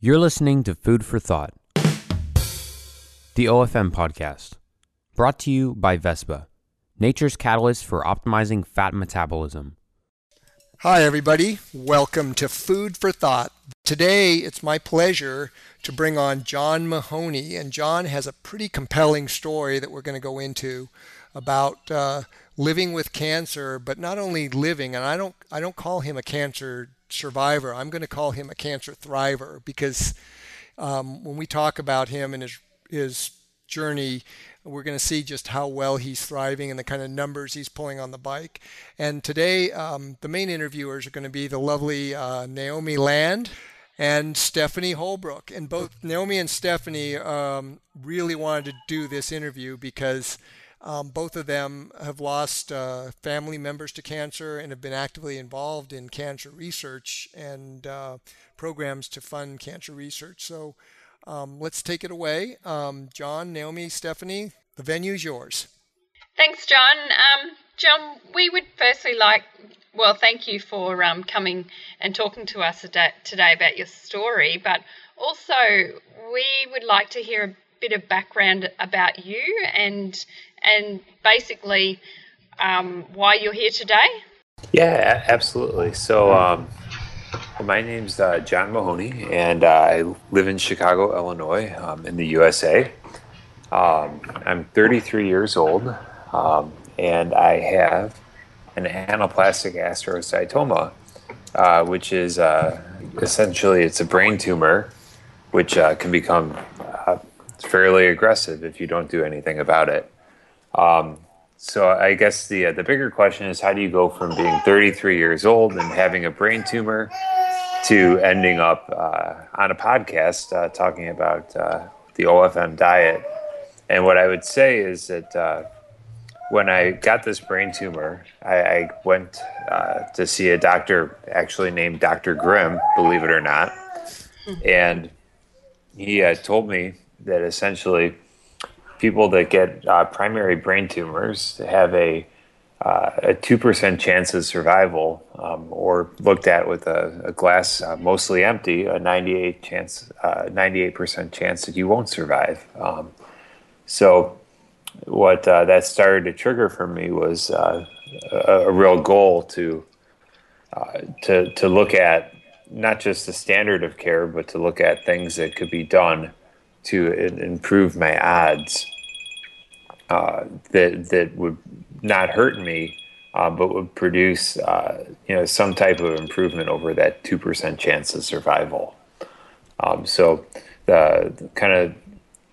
You're listening to Food for Thought, the OFM podcast, brought to you by Vespa, nature's catalyst for optimizing fat metabolism. Hi, everybody. Welcome to Food for Thought. Today, it's my pleasure to bring on John Mahoney, and John has a pretty compelling story that we're going to go into about uh, living with cancer, but not only living, and I don't, I don't call him a cancer survivor. I'm going to call him a cancer thriver because um, when we talk about him and his his journey, we're going to see just how well he's thriving and the kind of numbers he's pulling on the bike. And today, um, the main interviewers are going to be the lovely uh, Naomi Land and Stephanie Holbrook. And both Naomi and Stephanie um, really wanted to do this interview because um, both of them have lost uh, family members to cancer and have been actively involved in cancer research and uh, programs to fund cancer research. So um, let's take it away. Um, John, Naomi, Stephanie, the venue is yours. Thanks, John. Um, John, we would firstly like, well, thank you for um, coming and talking to us today about your story, but also we would like to hear a bit of background about you and and basically um, why you're here today? Yeah, absolutely. So, um, my name's uh, John Mahoney, and uh, I live in Chicago, Illinois, um, in the USA. Um, I'm 33 years old, um, and I have an anaplastic astrocytoma, uh, which is uh, essentially it's a brain tumor, which uh, can become uh, fairly aggressive if you don't do anything about it. Um, so I guess the uh, the bigger question is how do you go from being 33 years old and having a brain tumor to ending up uh, on a podcast uh, talking about uh, the OFM diet? And what I would say is that uh, when I got this brain tumor, I, I went uh, to see a doctor actually named Dr. Grimm, believe it or not, and he told me that essentially people that get uh, primary brain tumors have a uh, a two percent chance of survival, um, or looked at with a, a glass uh, mostly empty, a ninety eight chance, uh, ninety eight percent chance that you won't survive. Um, so, what uh, that started to trigger for me was uh, a, a, real goal to to to look at not just the standard of care, but to look at things that could be done to improve my odds uh, that that would not hurt me, uh, but would produce uh, you know some type of improvement over that two percent chance of survival. Um, so the, the, kind of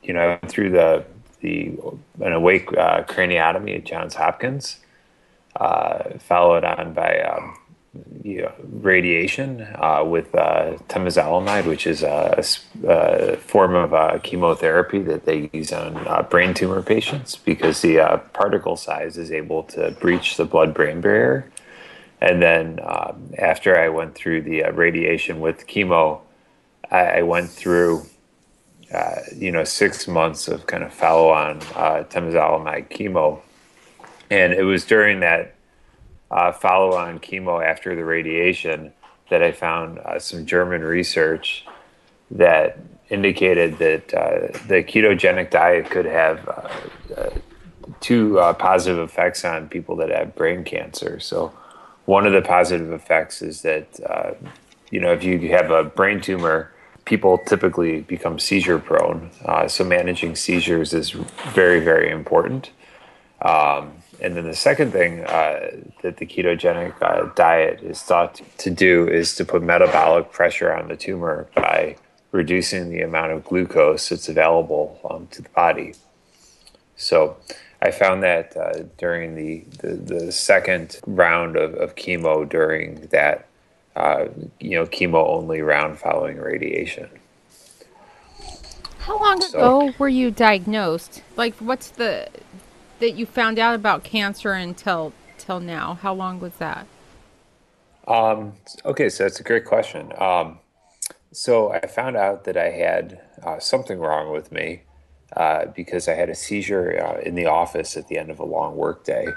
you know through the the an awake uh, craniotomy at Johns Hopkins, uh, followed on by um, you know, radiation uh, with uh, temozolomide, which is a, a form of uh, chemotherapy that they use on uh, brain tumor patients because the uh, particle size is able to breach the blood-brain barrier. And then um, after I went through the uh, radiation with chemo, I, I went through, you know, six months of kind of follow-on temozolomide chemo, and it was during that uh, follow on chemo after the radiation that I found uh, some German research that indicated that uh, the ketogenic diet could have uh, uh, two uh, positive effects on people that have brain cancer. So, one of the positive effects is that, you know, if you have a brain tumor, people typically become seizure prone. so, managing seizures is very, very important. Um, and then the second thing uh, that the ketogenic uh, diet is thought to do is to put metabolic pressure on the tumor by reducing the amount of glucose that's available um, to the body. So I found that uh, during the, the, the, second round of, of chemo during that, uh, you know, chemo only round following radiation. How long so, ago were you diagnosed? Like, what's the that you found out about cancer until till now? How long was that? Um, okay, so that's a great question. Um, so I found out that I had uh, something wrong with me uh, because I had a seizure uh, in the office at the end of a long workday,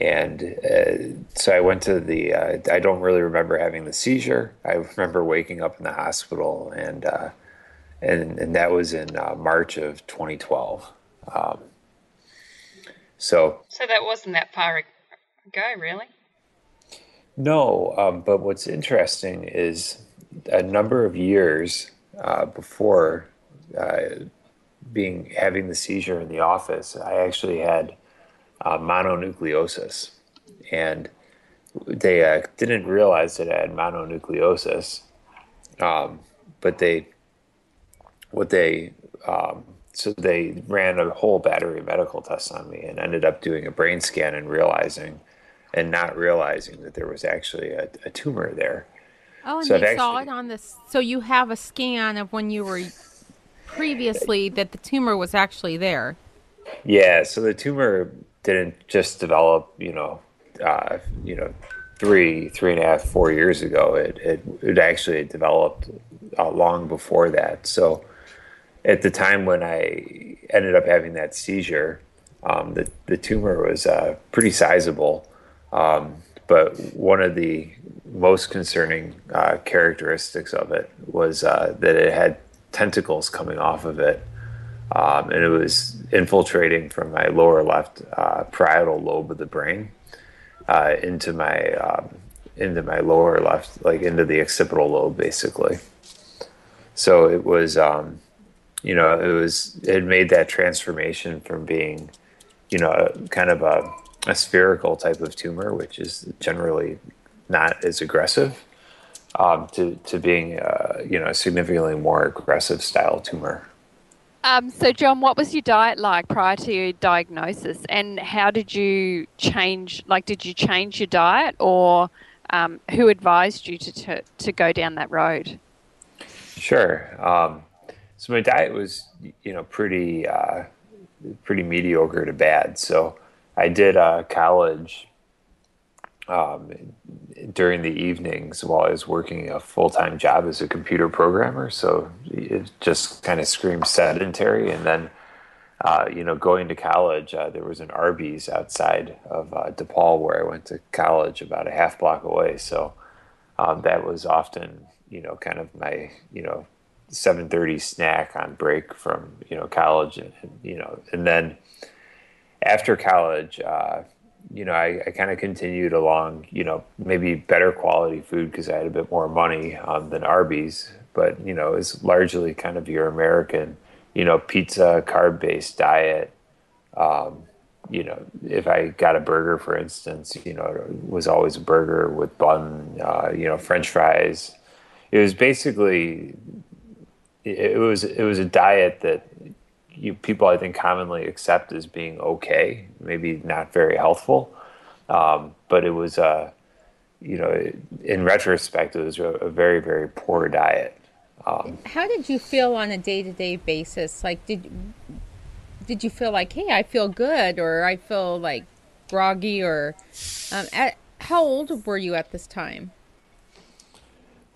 and uh, so I went to the. Uh, I don't really remember having the seizure. I remember waking up in the hospital, and uh, and and that was in March of 2012. Um, so so that wasn't that far ago, really. No, um, but what's interesting is a number of years uh, before uh, being having the seizure in the office, I actually had uh, mononucleosis, and they uh, didn't realize that I had mononucleosis, um, but they what they um, so they ran a whole battery of medical tests on me and ended up doing a brain scan and realizing and not realizing that there was actually a, a tumor there. Oh, and so they saw it on this. So you have a scan of when you were previously that the tumor was actually there. Yeah, so the tumor didn't just develop, you know, uh, you know, three, three and a half, four years ago. It it, it actually developed uh, long before that. So at the time when I ended up having that seizure, um, the the tumor was uh, pretty sizable. Um, but one of the most concerning uh, characteristics of it was uh, that it had tentacles coming off of it. Um, and it was infiltrating from my lower left uh, parietal lobe of the brain uh, into my um, into my lower left, like into the occipital lobe, basically. So it was, um, you know, it was it made that transformation from being, you know, kind of a a spherical type of tumor, which is generally not as aggressive, um, to to being uh, you know a significantly more aggressive style tumor. Um, so, John, what was your diet like prior to your diagnosis, and how did you change? Like, did you change your diet, or um, who advised you to, to, to go down that road? Sure. Um, so my diet was, you know, pretty uh, pretty mediocre to bad. So I did uh, college um, during the evenings while I was working a full time job as a computer programmer. So it just kind of screamed sedentary. And then, uh, you know, going to college, uh, there was an Arby's outside of uh, DePaul where I went to college about a half block away. So um, that was often, you know, kind of my, you know, 7:30 snack on break from you know college and, and you know and then after college, uh, you know, I, I kind of continued along, you know, maybe better quality food because I had a bit more money um, than Arby's, but, you know, it's largely kind of your American, you know, pizza, carb based diet. Um, you know, if I got a burger, for instance, you know, it was always a burger with bun, uh, you know, French fries. It was basically, it was it was a diet that you people I think commonly accept as being okay, maybe not very healthful, um, but it was uh, you know in retrospect it was a, a very very poor diet. Um, How did you feel on a day to day basis? Like did did you feel like hey I feel good or I feel like groggy or um, at, how old were you at this time?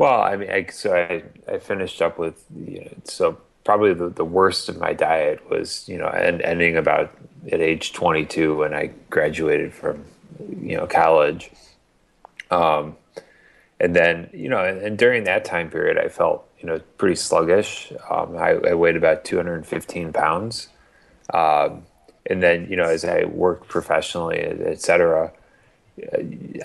Well, I mean, I, so I, I finished up with you know, so probably the, the worst of my diet was, you know, and ending about at age 22 when I graduated from, you know, college. Um, and then, you know, and, and, during that time period, I felt, you know, pretty sluggish. Um, I, I, weighed about 215 pounds. Um, and then, you know, as I worked professionally, et cetera,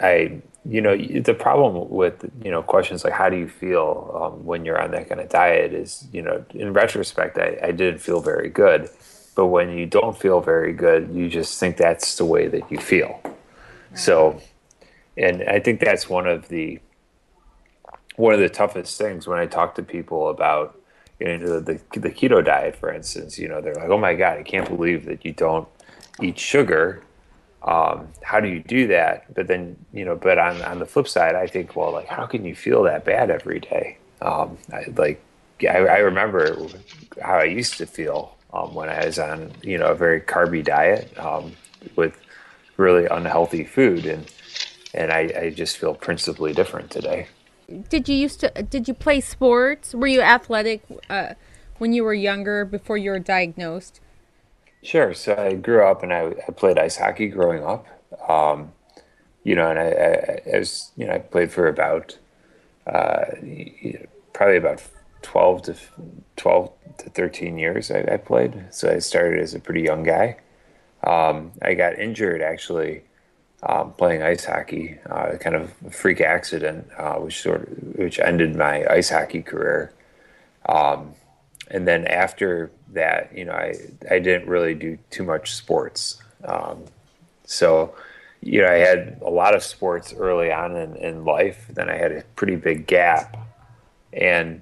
I you know the problem with you know questions like how do you feel um, when you're on that kind of diet? is you know in retrospect I, I didn't feel very good. But when you don't feel very good you just think that's the way that you feel. So and i think that's one of the one of the toughest things when i talk to people about you know the, the keto diet for instance you know they're like oh my god i can't believe that you don't eat sugar um, how do you do that? But then, you know, but on, on the flip side, I think, well, like, how can you feel that bad every day? Um, I, like, I, I, remember how I used to feel um, when I was on, you know, a very carby diet um, with really unhealthy food, and and I, I just feel principally different today. Did you used to? Did you play sports? Were you athletic uh, when you were younger before you were diagnosed? Sure. So I grew up and I, I played ice hockey growing up. Um, you know, and I, I, I, was, you know, I played for about, uh, probably about 12 to 12 to 13 years I, I played. So I started as a pretty young guy. Um, I got injured actually um, playing ice hockey, uh, kind of a freak accident, uh, which sort of, which ended my ice hockey career. Um, and then after that, you know, I I didn't really do too much sports. Um, so, you know, I had a lot of sports early on in, in life. Then I had a pretty big gap, and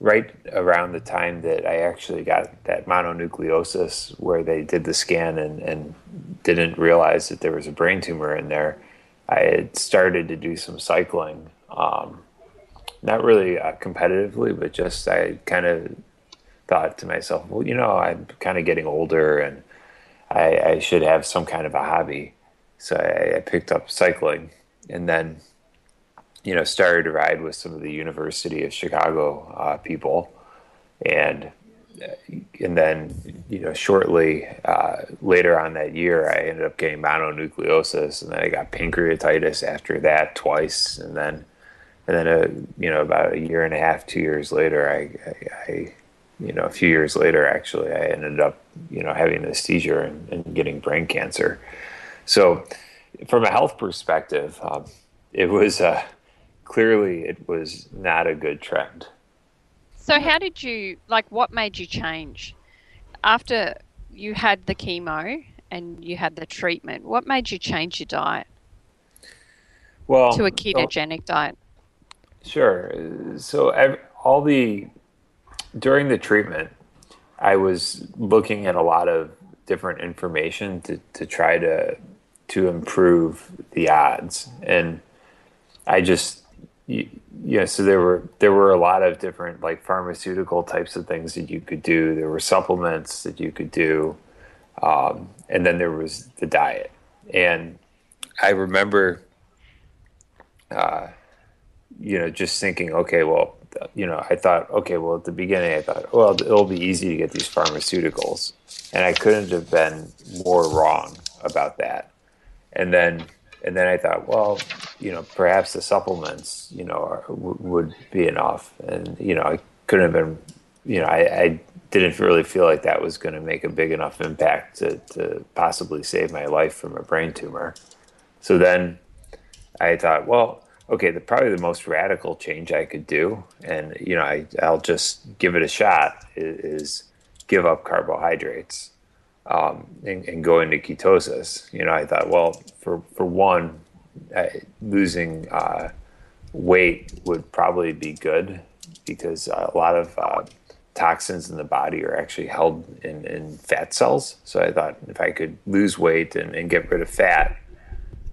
right around the time that I actually got that mononucleosis, where they did the scan and, and didn't realize that there was a brain tumor in there, I had started to do some cycling. Um, not really uh, competitively, but just I kind of thought to myself, well, you know, I'm kind of getting older and I, I should have some kind of a hobby. So I, I picked up cycling and then you know, started to ride with some of the University of Chicago uh, people, and and then you know, shortly uh, later on that year, I ended up getting mononucleosis, and then I got pancreatitis after that twice, and then and then a uh, you know about a year and a half, two years later, I, I, I you know a few years later actually, I ended up you know having a seizure and, and getting brain cancer. So, from a health perspective, um, it was. Uh, clearly it was not a good trend. So, how did you like? What made you change after you had the chemo and you had the treatment? What made you change your diet? Well, to a ketogenic well, diet. Sure. So, I've, all the during the treatment, I was looking at a lot of different information to, to try to to improve the odds, and I just yeah so there were there were a lot of different like pharmaceutical types of things that you could do. There were supplements that you could do um, and then there was the diet. And i remember uh, you know just thinking okay well you know i thought okay well at the beginning i thought well it'll be easy to get these pharmaceuticals and i couldn't have been more wrong about that and then and then I thought, well, you know, perhaps the supplements, you know, are, w- would be enough. And you know, I couldn't have been, you know, I, I didn't really feel like that was going to make a big enough impact to, to possibly save my life from a brain tumor. So then I thought, well, okay, the probably the most radical change I could do, and you know, I I'll just give it a shot is, is give up carbohydrates um, and, and, go into ketosis. You know, I thought, well, for for one, uh, losing uh, weight would probably be good because a lot of uh, toxins in the body are actually held in, in fat cells. So I thought if I could lose weight and, and get rid of fat,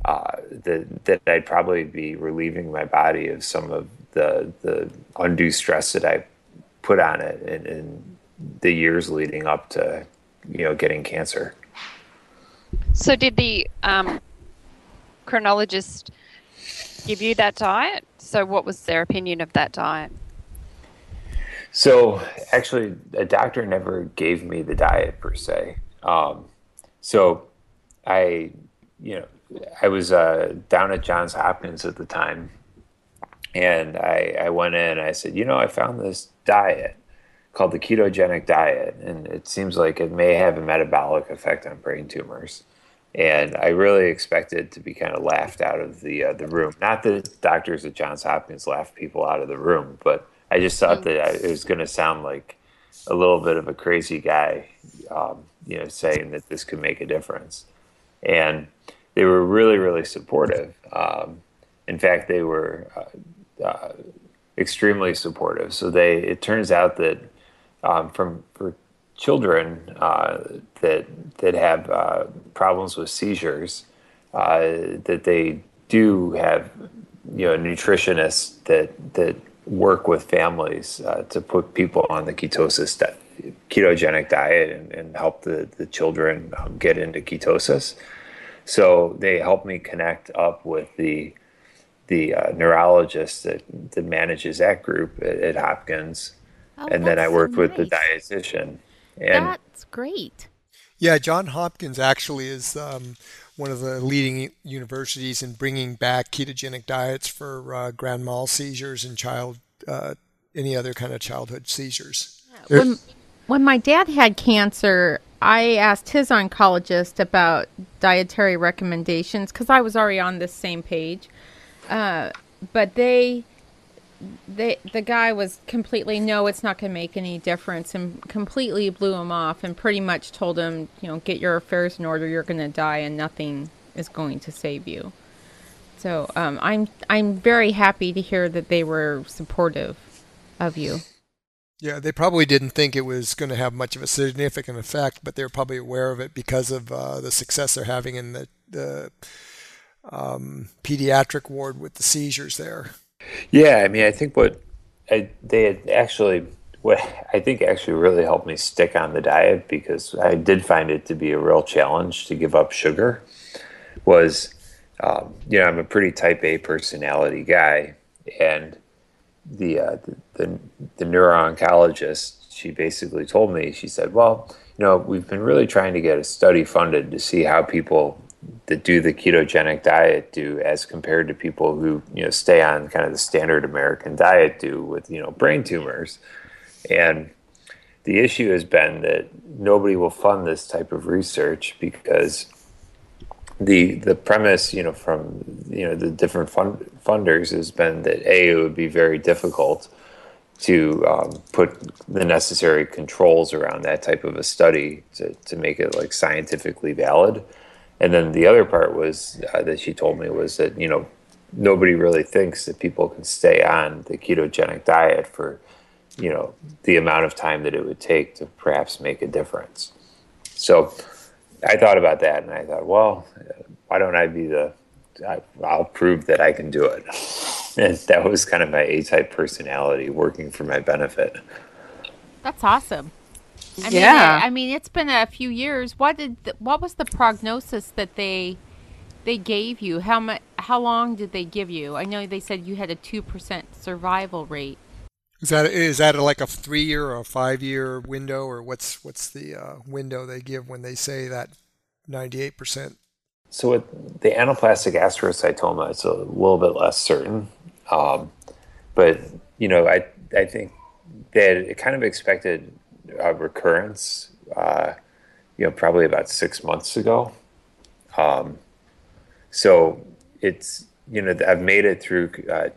uh, that that I'd probably be relieving my body of some of the the undue stress that I put on it in, in the years leading up to you know getting cancer. So did the um, chronologist give you that diet? So what was their opinion of that diet? So actually, a doctor never gave me the diet per se. Um, so I, you know, I was uh, down at Johns Hopkins at the time, and I, I went in. I said, you know, I found this diet, called the ketogenic diet, and it seems like it may have a metabolic effect on brain tumors. And I really expected to be kind of laughed out of the uh, the room. Not that doctors at Johns Hopkins laugh people out of the room, but I just thought that it was going to sound like a little bit of a crazy guy, um, you know, saying that this could make a difference. And they were really, really supportive. Um, in fact, they were uh, uh, extremely supportive. So they, it turns out that um, from for children uh, that that have uh, problems with seizures, uh, that they do have you know nutritionists that that work with families uh, to put people on the ketosis ketogenic diet and, and, help the the children um, get into ketosis. So they helped me connect up with the the uh, neurologist that, that manages that group at, at Hopkins Oh, and then I worked so nice. with the dietitian. And that's great. Yeah, John Hopkins actually is um, one of the leading universities in bringing back ketogenic diets for uh, grand mal seizures and child uh, any other kind of childhood seizures. When, when my dad had cancer, I asked his oncologist about dietary recommendations because I was already on this same page. Uh, but they, they, the guy was completely no, it's not going to make any difference, and completely blew him off, and pretty much told him, you know, get your affairs in order. You're going to die, and nothing is going to save you. So um, I'm I'm very happy to hear that they were supportive of you. Yeah, they probably didn't think it was going to have much of a significant effect, but they're probably aware of it because of uh, the success they're having in the, the um, pediatric ward with the seizures there. Yeah, I mean, I think what I, they had actually, what I think actually really helped me stick on the diet because I did find it to be a real challenge to give up sugar. Was, um, you know, I'm a pretty type A personality guy, and the, uh, the, the the neuro-oncologist, she basically told me, she said, well, you know, we've been really trying to get a study funded to see how people that do the ketogenic diet do as compared to people who, you know, stay on kind of the standard American diet do with, you know, brain tumors. And the issue has been that nobody will fund this type of research because the the premise, you know, from you know the different fund, funders has been that a it would be very difficult to um, put the necessary controls around that type of a study to, to make it like scientifically valid. And then the other part was uh, that she told me was that you know nobody really thinks that people can stay on the ketogenic diet for you know the amount of time that it would take to perhaps make a difference. So I thought about that and I thought, well, why don't I be the I, will prove that I can do it. And that was kind of my A-type personality working for my benefit. That's awesome. I mean, yeah. I, I mean, it's been a few years. What did the, what was the prognosis that they they gave you? How much? How long did they give you? I know they said you had a two percent survival rate. Is that is that like a three year or a five year window, or what's what's the uh, window they give when they say that ninety eight percent so with the anaplastic astrocytoma, it's a little bit less certain, um, but you know, I I think that it kind of expected a recurrence, uh, you know, probably about six months ago. Um, so it's you know I've made it through uh,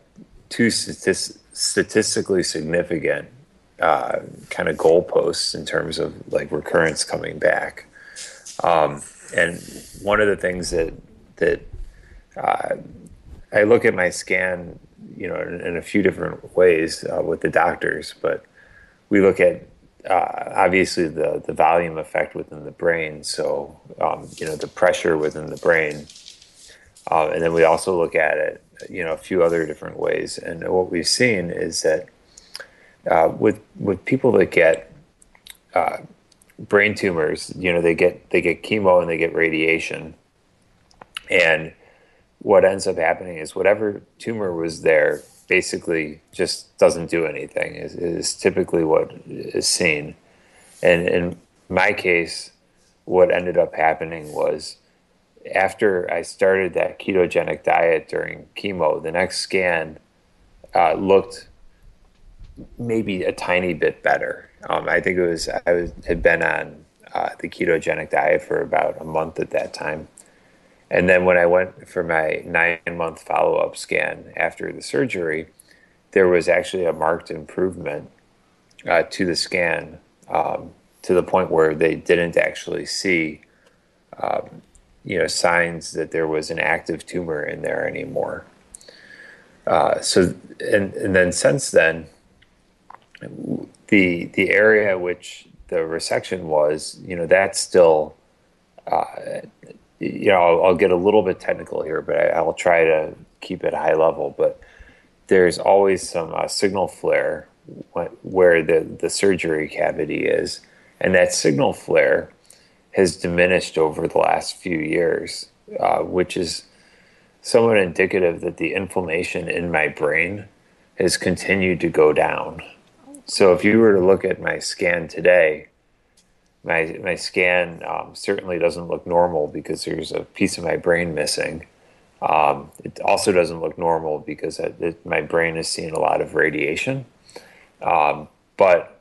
two statis- statistically significant uh, kind of goalposts in terms of like recurrence coming back. Um, and one of the things that that uh, I look at my scan, you know, in, in a few different ways uh, with the doctors, but we look at uh, obviously the the volume effect within the brain, so um, you know the pressure within the brain, uh, and then we also look at it, you know, a few other different ways. And what we've seen is that uh, with with people that get uh, brain tumors, you know, they get they get chemo and they get radiation, and what ends up happening is whatever tumor was there basically just doesn't do anything. Is, is typically what is seen, and in my case, what ended up happening was after I started that ketogenic diet during chemo, the next scan uh, looked maybe a tiny bit better. Um, I think it was I was, had been on uh, the ketogenic diet for about a month at that time, and then when I went for my nine month follow up scan after the surgery, there was actually a marked improvement uh, to the scan um, to the point where they didn't actually see. Um, you know, signs that there was an active tumor in there anymore. Uh, so, and, and then since then, the the area which the resection was, you know, that's still, uh, you know, I'll, I'll, get a little bit technical here, but I, will try to keep it high level. But there's always some uh, signal flare where the the surgery cavity is, and that signal flare has diminished over the last few years, uh, which is somewhat indicative that the inflammation in my brain has continued to go down. So if you were to look at my scan today, my my scan um, certainly doesn't look normal because there's a piece of my brain missing. Um, it also doesn't look normal because it, it, my brain is seeing a lot of radiation. Um, but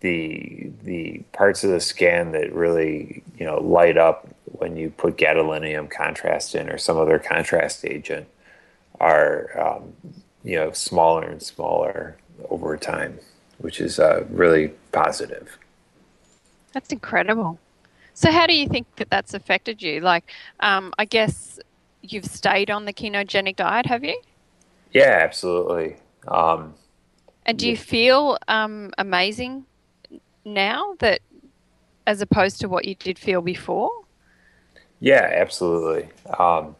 the the parts of the scan that really you know light up when you put gadolinium contrast in or some other contrast agent are um, you know smaller and smaller over time, which is uh, really positive. That's incredible. So, how do you think that that's affected you? Like, um, I guess you've stayed on the ketogenic diet, have you? Yeah, absolutely. Um, and do you feel um, amazing now that, as opposed to what you did feel before? Yeah, absolutely. Um,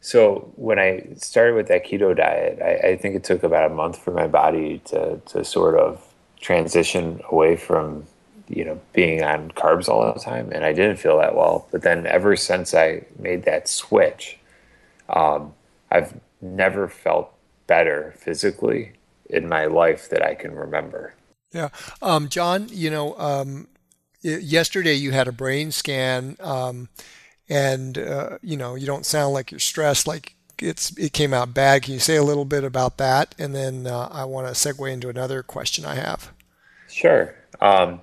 so when I started with that keto diet, I, I, think it took about a month for my body to to sort of transition away from you know being on carbs all the time. And i didn't feel that well. But then ever since i made that switch um, i've never felt better physically in my life that i can remember. Yeah. Um, john you know um, yesterday you had a brain scan. Um, and uh, you know you don't sound like you're stressed like it's it came out bad. Can you say a little bit about that? And then uh, i want to segue into another question i have. Sure. Um,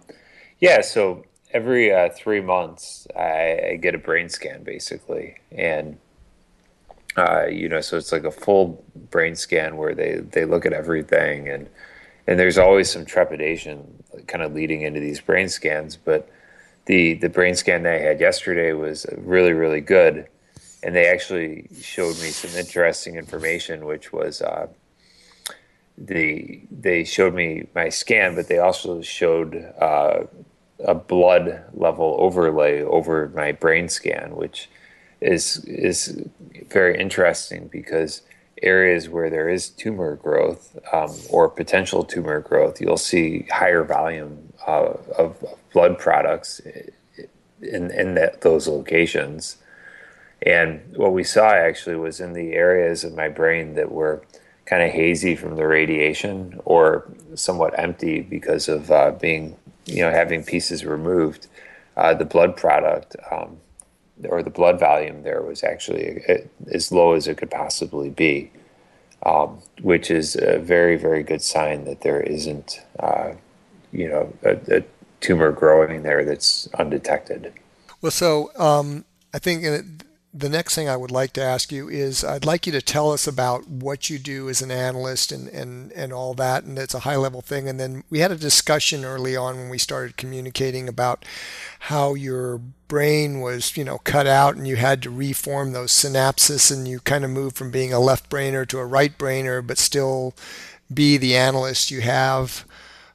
yeah, so every uh, three months I, I, get a brain scan basically, and uh, you know, so it's like a full brain scan where they they look at everything, and and there's always some trepidation kind of leading into these brain scans, but the the brain scan that I had yesterday was really really good, and they actually showed me some interesting information, which was. Uh, the they showed me my scan, but they also showed uh, a blood level overlay over my brain scan, which is is very interesting because areas where there is tumor growth um, or potential tumor growth, you'll see higher volume uh, of, blood products in in that, those locations. And what we saw actually was in the areas of my brain that were kind of hazy from the radiation or somewhat empty because of uh, being, you know, having pieces removed, uh, the blood product um, or the blood volume there was actually uh, as low as it could possibly be, um, which is a very, very good sign that there isn't, uh, you know, a, a, tumor growing there that's undetected. Well, so um, I think the next thing I would like to ask you is I'd like you to tell us about what you do as an analyst and, and, and all that. And it's a high level thing. And then we had a discussion early on when we started communicating about how your brain was, you know, cut out and you had to reform those synapses and you kind of moved from being a left brainer to a right brainer, but still be the analyst you have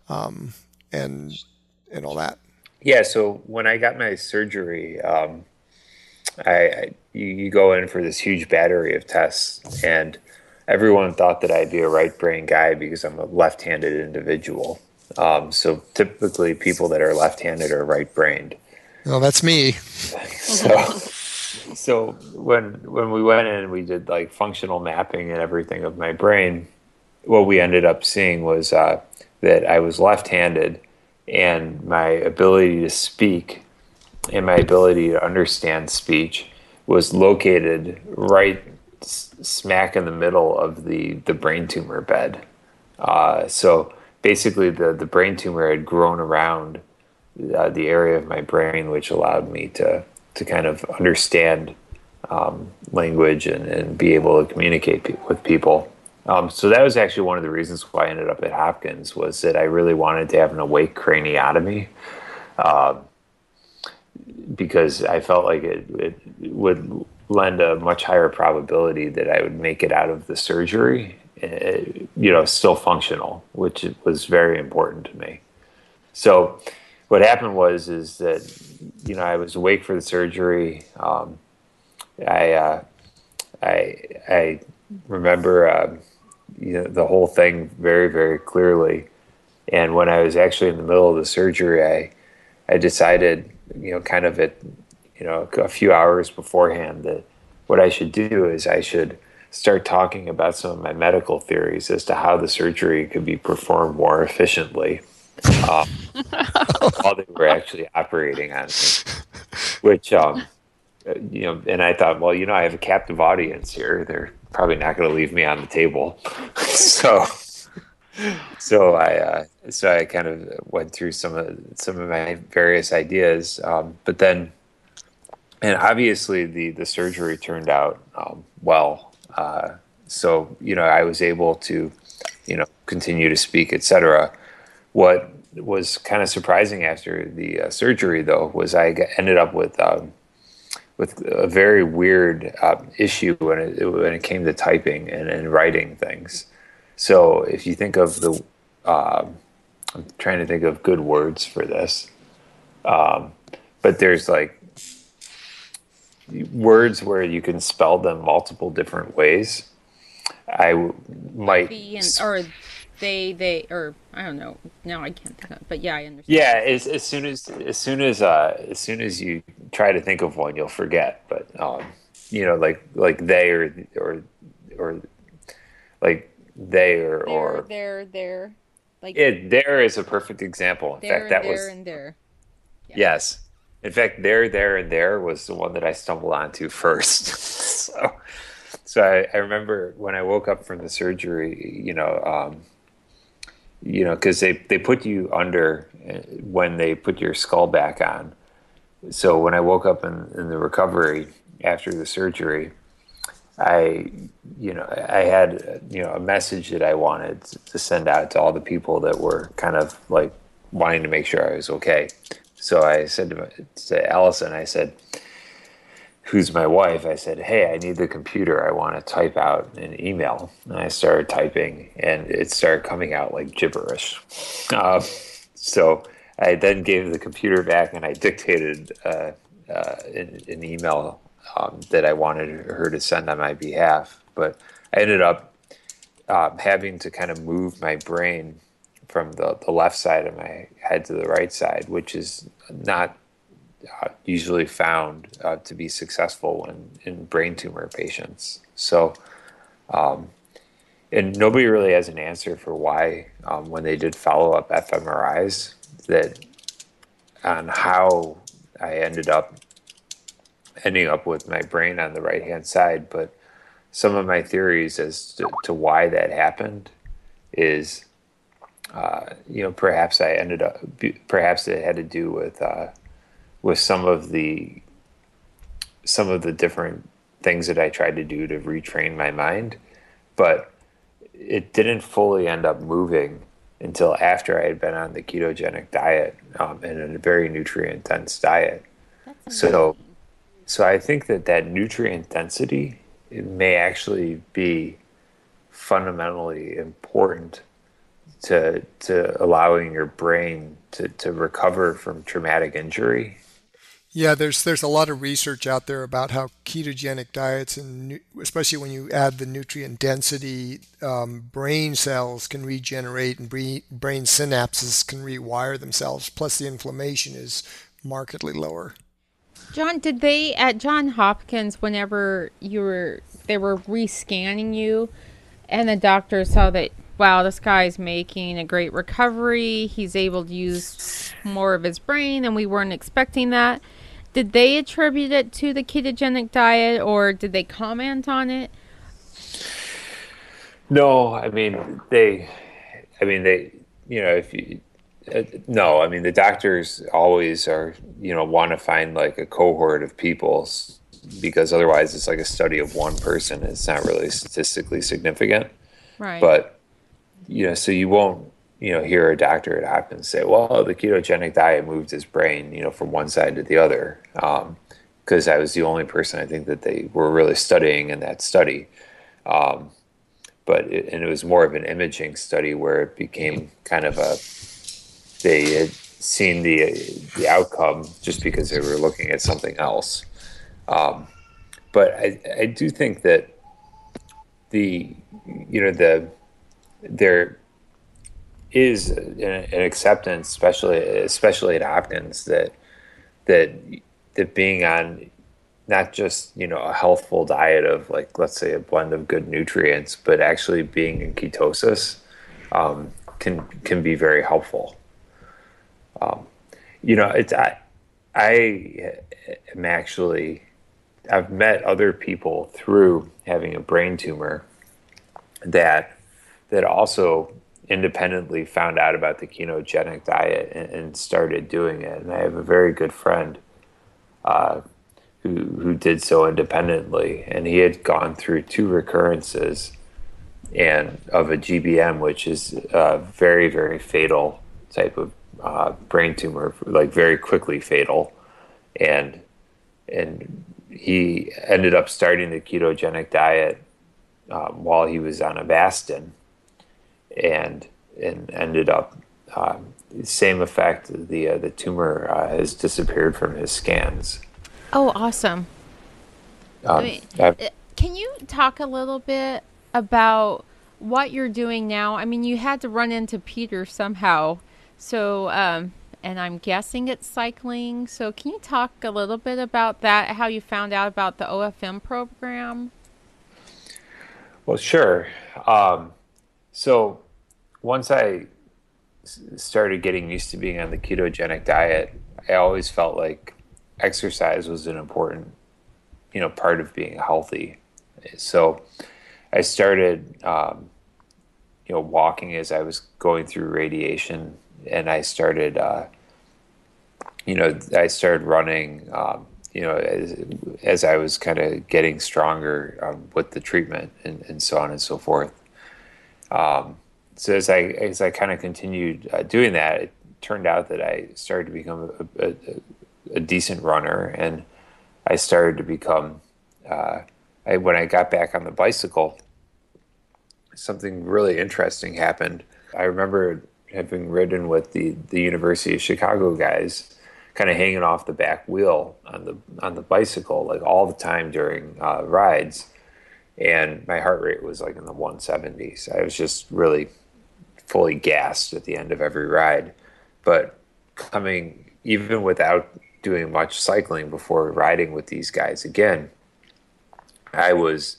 um, and, and all that. Yeah. So when I got my surgery, um, I, I you, you go in for this huge battery of tests, and everyone thought that I'd be a right brain guy because I'm a left handed individual. Um, so typically, people that are left handed are right brained. Well, that's me. so, so when when we went in and we did like functional mapping and everything of my brain, what we ended up seeing was uh, that I was left handed, and my ability to speak and my ability to understand speech was located right smack in the middle of the, the brain tumor bed. Uh, so basically, the, the brain tumor had grown around uh, the area of my brain, which allowed me to, to kind of understand um, language and, and be able to communicate pe- with people. Um, so that was actually one of the reasons why I ended up at Hopkins was that I really wanted to have an awake craniotomy. Uh, because I felt like it, it would lend a much higher probability that I would make it out of the surgery, uh, you know, still functional, which was very important to me. So, what happened was is that you know I was awake for the surgery. Um, I uh, I I remember uh, you know the whole thing very very clearly, and when I was actually in the middle of the surgery, I I decided you know, kind of at, you know, a few hours beforehand that what I should do is I should start talking about some of my medical theories as to how the surgery could be performed more efficiently. um, while they were actually operating on me, which um, you know, and I thought, well, you know, I have a captive audience here. They're probably not going to leave me on the table, so so I uh, so I kind of went through some of some of my various ideas, um, but then, and obviously the the surgery turned out um, well. Uh, so you know I was able to, you know, continue to speak, etc. What was kind of surprising after the uh, surgery, though, was I ended up with um, with a very weird uh, issue when it, when it came to typing and, and writing things. So if you think of the, um, I'm trying to think of good words for this, um, but there's like words where you can spell them multiple different ways. I might and, or they they or I don't know. Now I can't think of it, but yeah, I understand. Yeah, as, as soon as as soon as uh, as soon as you try to think of one, you'll forget. But um, you know, like like they or or or like there, or there there like it there is a perfect example in fact that there was and there yeah. yes in fact there there and there was the one that i stumbled onto first so so I, I, remember when i woke up from the surgery you know um, you know because they, they put you under uh, when they put your skull back on so when i woke up in, in the recovery after the surgery I, you know, I had, you know, a message that I wanted to send out to all the people that were kind of like wanting to make sure I was okay. So I said to, to Allison, I said, who's my wife, I said, Hey, I need the computer. I want to type out an email. And I started typing and it started coming out like gibberish. Uh, so I then gave the computer back and I dictated uh, uh, an, an, email um, that I wanted her to send on my behalf. But I ended up um, having to kind of move my brain from the, the left side of my head to the right side, which is not uh, usually found uh, to be successful in, in brain tumor patients. So, um, and nobody really has an answer for why, um, when they did follow up fMRIs, that on how I ended up ending up with my brain on the right hand side. But some of my theories as to, to why that happened is, uh, you know, perhaps I ended up, perhaps it had to do with uh, with some of the some of the different things that I tried to do to retrain my mind, but it didn't fully end up moving until after I had been on the ketogenic diet um, and a very nutrient dense diet. So so I think that that nutrient density may actually be fundamentally important to to allowing your brain to, to recover from traumatic injury. Yeah, there's there's a lot of research out there about how ketogenic diets and especially when you add the nutrient density, um, brain cells can regenerate and brain synapses can rewire themselves. Plus, the inflammation is markedly lower. John, did they at John Hopkins whenever you were they were rescanning you and the doctor saw that wow, this guy's making a great recovery. He's able to use more of his brain and we weren't expecting that. Did they attribute it to the ketogenic diet or did they comment on it? No, I mean they I mean they you know if you uh, no, I mean the doctors always are, you know, want to find like a cohort of people because otherwise it's like a study of one person. It's not really statistically significant. Right. But you know, so you won't, you know, hear a doctor at Hopkins say, "Well, the ketogenic diet moved his brain, you know, from one side to the other," because um, I was the only person I think that they were really studying in that study. Um, but it, and it was more of an imaging study where it became kind of a they had seen the the outcome just because they were looking at something else. Um, but I, I do think that the you know the there is an, an acceptance, especially especially at Hopkins, that that that being on not just you know a healthful diet of like let's say a blend of good nutrients, but actually being in ketosis um, can can be very helpful. you know, it's I, I am actually I've met other people through having a brain tumor that that also independently found out about the ketogenic diet and, and started doing it. And I have a very good friend uh, who who did so independently, and he had gone through two recurrences and of a GBM, which is a very very fatal type of uh, brain tumor, like very quickly fatal, and and he ended up starting the ketogenic diet um, while he was on Avastin, and and ended up um, same effect. The uh, the tumor uh, has disappeared from his scans. Oh, awesome! Um, I mean, can you talk a little bit about what you're doing now? I mean, you had to run into Peter somehow, so um, and I'm guessing it's cycling. So, can you talk a little bit about that? How you found out about the OFM program? Well, sure. Um, so once I started getting used to being on the ketogenic diet, I always felt like exercise was an important, you know, part of being healthy. So I started, um, you know, walking as I was going through radiation, and I started, uh, you know, I started running. Um, you know, as, as I was kind of getting stronger um, with the treatment and, and, so on and so forth. Um, so as I as I kind of continued uh, doing that, it turned out that I started to become a, a, a decent runner, and I started to become. Uh, I, when I got back on the bicycle, something really interesting happened. I remember having ridden with the the University of Chicago guys kind of hanging off the back wheel on the on the bicycle like all the time during uh, rides, and my heart rate was like in the 170s. I was just really fully gassed at the end of every ride, but coming even without doing much cycling before riding with these guys again, I was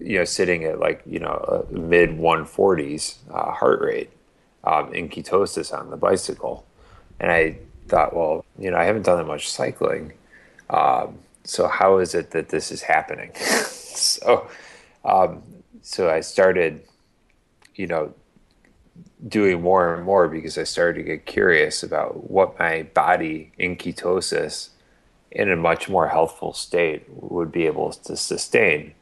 you know sitting at like you know mid 140s uh, heart rate um, in ketosis on the bicycle, and I thought, well, you know, I haven't done that much cycling. Um, so how is it that this is happening? so, um, so I started, you know, doing more and more because I started to get curious about what my body in ketosis in a much more healthful state would be able to sustain.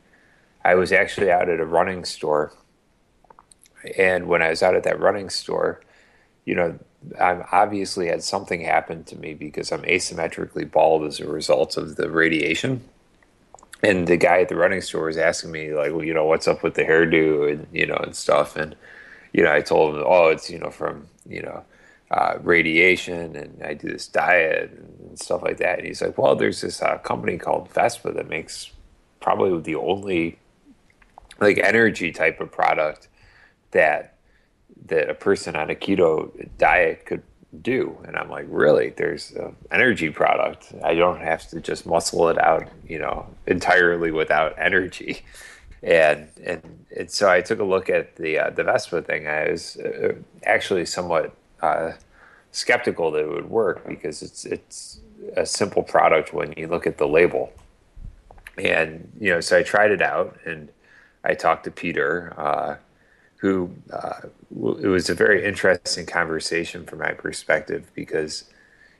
I was actually out at a running store. And when I was out at that running store, you know, I've obviously had something happen to me because I'm asymmetrically bald as a result of the radiation. And the guy at the running store was asking me, like, well, you know, what's up with the hairdo and, you know, and stuff. And, you know, I told him, oh, it's, you know, from, you know, uh, radiation and I do this diet and stuff like that. And he's like, well, there's this uh, company called Vespa that makes probably the only like energy type of product that that a person on a keto diet could do. And i'm like really? There's an energy product. I don't have to just muscle it out you know entirely without energy. And and, and so i took a look at the uh, the vespa thing. I was uh, actually somewhat uh, skeptical that it would work because it's it's a simple product when you look at the label. And you know so i tried it out and i talked to peter uh, who uh, it was a very interesting conversation from my perspective because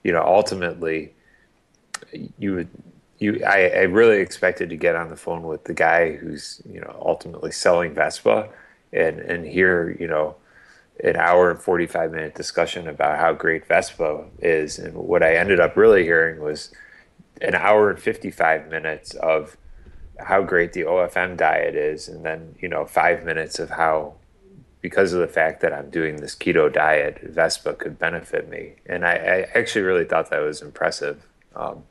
you know ultimately you would you I, I, really expected to get on the phone with the guy who's you know ultimately selling Vespa and and hear you know an hour and 45 minute discussion about how great Vespa is. And what I ended up really hearing was an hour and 55 minutes of how great the OFM diet is and then you know 5 minutes of how because of the fact that I'm doing this keto diet, Vespa could benefit me. And I, I actually really thought that was impressive. Um,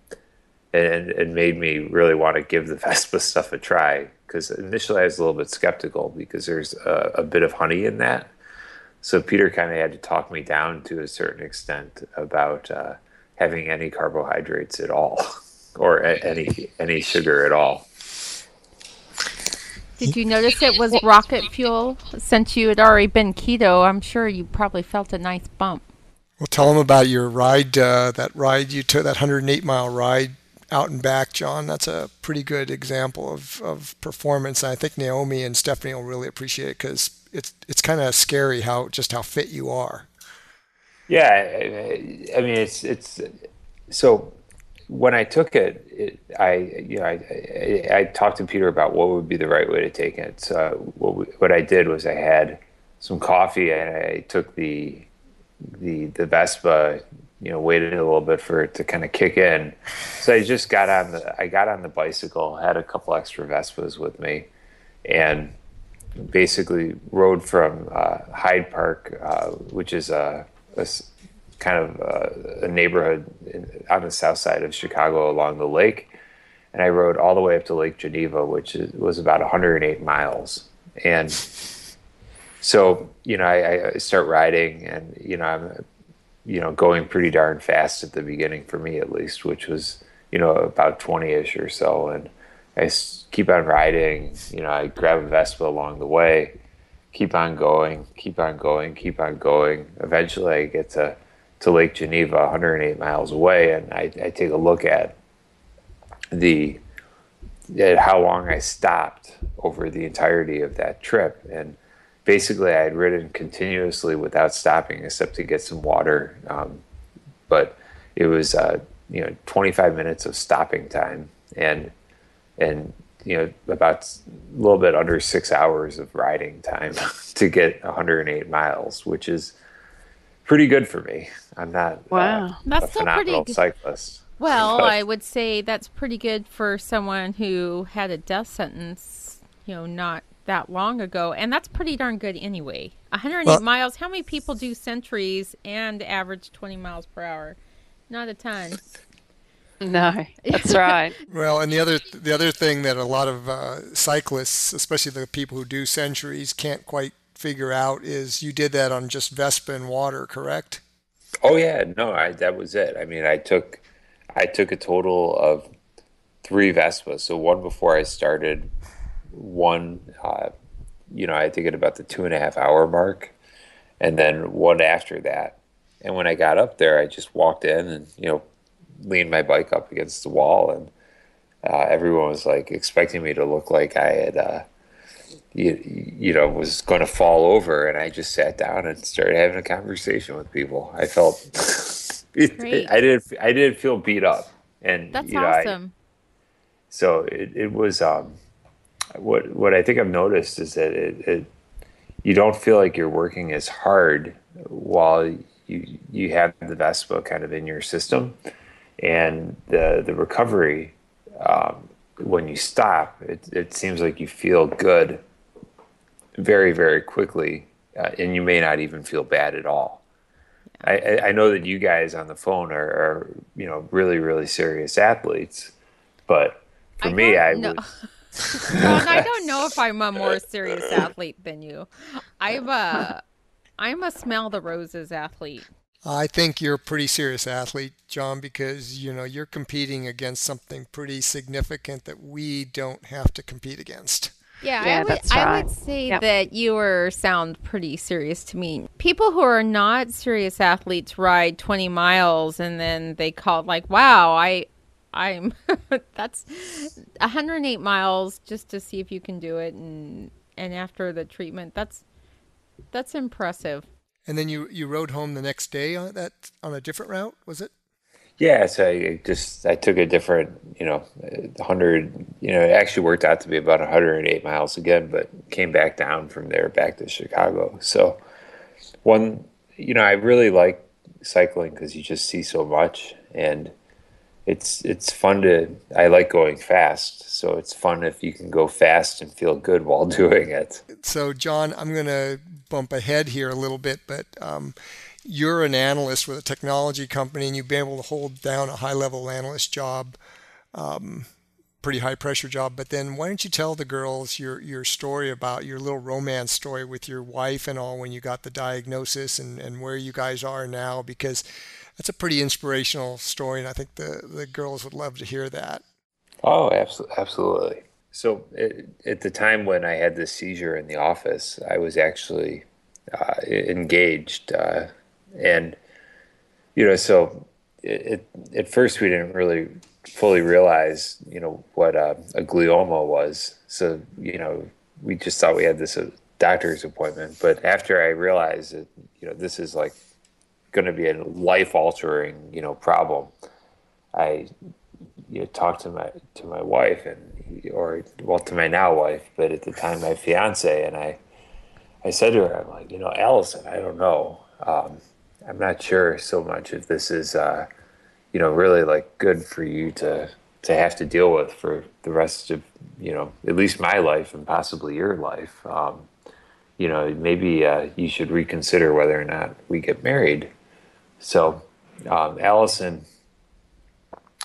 and it made me really want to give the Vespa stuff a try because initially I was a little bit skeptical because there's a, a bit of honey in that. So Peter kind of had to talk me down to a certain extent about uh, having any carbohydrates at all or any any sugar at all. Did you notice it was rocket fuel? Since you had already been keto, I'm sure you probably felt a nice bump. Well, tell them about your ride, uh, that ride you took, that 108 mile ride out and back, John. That's a pretty good example of, of performance. And I think Naomi and Stephanie will really appreciate it because it's it's kind of scary how just how fit you are. Yeah, I, I mean it's it's so when I took it, it I you know I, I, I talked to Peter about what would be the right way to take it. So what we, what I did was I had some coffee and I took the the the Vespa you know waited a little bit for it to kind of kick in so i just got on the i got on the bicycle had a couple extra vespas with me and basically rode from uh, hyde park uh, which is a, a kind of a, uh, a neighborhood in, on the south side of chicago along the lake and i rode all the way up to lake geneva which is, was about 108 miles and so you know I, I start riding and you know i'm you know, going pretty darn fast at the beginning for me at least, which was, you know, about 20 ish or so. And I keep on riding, you know, I grab a Vespa along the way, keep on going, keep on going, keep on going. Eventually I get to, to Lake Geneva, 108 miles away, and I, I take a look at the, at how long I stopped over the entirety of that trip. And, basically I had ridden continuously without stopping except to get some water. Um, but it was uh, you know 25 minutes of stopping time and and you know about a little bit under six hours of riding time to get 108 miles, which is pretty good for me. I'm not uh, wow. Uh, that's a still phenomenal pretty cyclist. Well, but, I would say that's pretty good for someone who had a death sentence. You know, not that long ago, and that's pretty darn good anyway. 108 well, miles. How many people do centuries and average 20 miles per hour? Not a ton. No, that's right. well, and the other the other thing that a lot of uh, cyclists, especially the people who do centuries, can't quite figure out is you did that on just Vespa and water, correct? Oh yeah, no, I, that was it. I mean, I took I took a total of three Vespas. So one before I started one, uh, you know, I think at about the two and a half hour mark, and then one after that. And when I got up there, I just walked in and you know, leaned my bike up against the wall, and uh, everyone was like expecting me to look like I had. Uh, you, you know, was going to fall over, and I just sat down and started having a conversation with people. I felt, it, I didn't I didn't feel beat up, and that's you know, awesome. I, so it, it was, um, what what I think I've noticed is that it, it you don't feel like you're working as hard while you you have the Vespa kind of in your system, and the the recovery um, when you stop, it it seems like you feel good very very quickly, uh, and you may not even feel bad at all. I, I know that you guys on the phone are, are you know really really serious athletes, but for I me, I was John, I don't know if I'm a more serious athlete than you. I'm a I'm a smell the roses athlete. I think you're a pretty serious athlete, John, because you know you're competing against something pretty significant that we don't have to compete against. Yeah, yeah I, would, right. I would say yep. that you are sound pretty serious to me. People who are not serious athletes ride 20 miles and then they call it like, "Wow, I I'm that's 108 miles just to see if you can do it and and after the treatment that's that's impressive. And then you you rode home the next day on that on a different route, was it? Yeah, so I just I took a different, you know, 100, you know, it actually worked out to be about 108 miles again, but came back down from there back to Chicago. So one, you know, I really like cycling because you just see so much and it's it's fun to I like going fast, so it's fun if you can go fast and feel good while doing it. So John, I'm going to bump ahead here a little bit, but um, you're an analyst with a technology company, and you've been able to hold down a high level analyst job. Um, pretty high pressure job but then why don't you tell the girls your your story about your little romance story with your wife and all when you got the diagnosis and and where you guys are now because that's a pretty inspirational story, and I think the the girls would love to hear that. Oh, absolutely. So it, at the time when I had this seizure in the office, I was actually uh, engaged, uh, and you know, so it, it, at first we didn't really fully realize, you know, what uh, a glioma was. So, you know, we just thought we had this uh, doctor's appointment. But after I realized that, you know, this is like going to be a life altering, you know, problem, I, you know, talked to my to my wife and or well to my now wife, but at the time my fiance, and I, I said to her, I'm like, you know, Allison, I don't know. Um, I'm not sure so much if this is, uh, you know, really like good for you to to have to deal with for the rest of, you know, at least my life and possibly your life. Um, you know, maybe uh, you should reconsider whether or not we get married. So, um, Allison,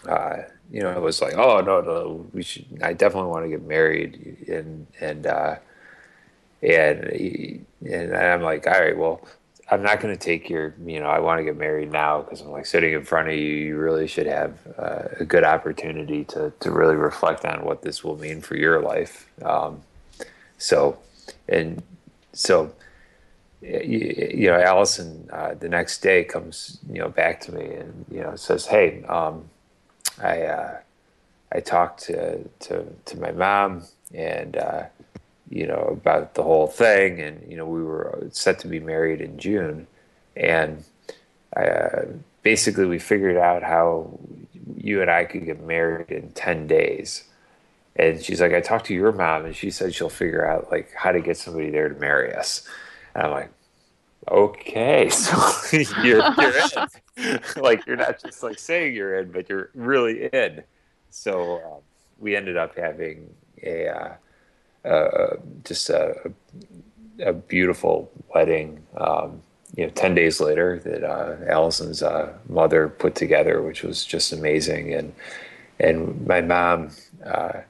uh, you know, it was like, oh no, no, we should. I definitely want to get married, and and uh, and and I'm like, all right, well, I'm not going to take your, you know, I want to get married now because I'm like sitting in front of you. You really should have uh, a good opportunity to, to really reflect on what this will mean for your life. Um, so, and so, you, you know, Allison uh, the next day comes, you know, back to me and, you know, says, Hey, um, I, uh, I talked to, to, to my mom and, uh, you know, about the whole thing. And, you know, we were set to be married in June. And uh, basically, we figured out how you and I could get married in 10 days. And she's like, I talked to your mom, and she said she'll figure out like how to get somebody there to marry us. And I'm like, okay, so you're, you're in. like you're not just like saying you're in, but you're really in. So um, we ended up having a uh, uh, just a, a, beautiful wedding. Um, you know, ten days later, that uh, Allison's uh, mother put together, which was just amazing, and and my mom, uh,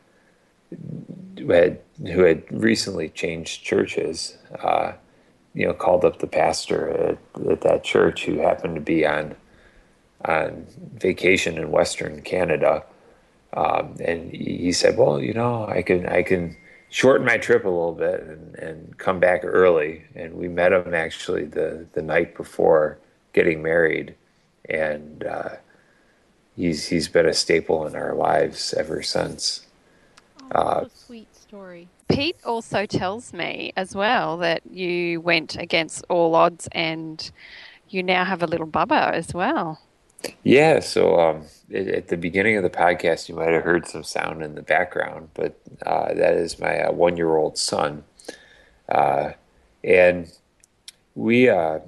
who had who had recently changed churches, uh, you know, called up the pastor at, at that church who happened to be on on vacation in Western Canada. Um, and he said, "Well, you know, I can, I can, shorten my trip a little bit and, and come back early. And we met him actually the, the night before getting married. And uh, he's, he's been a staple in our lives ever since. Oh, uh, a sweet story. Pete also tells me as well that you went against all odds and you now have a little bubba as well. Yeah, so um, at the beginning of the podcast, you might have heard some sound in the background, but uh, that is my uh, one year old son. Uh, and we, uh,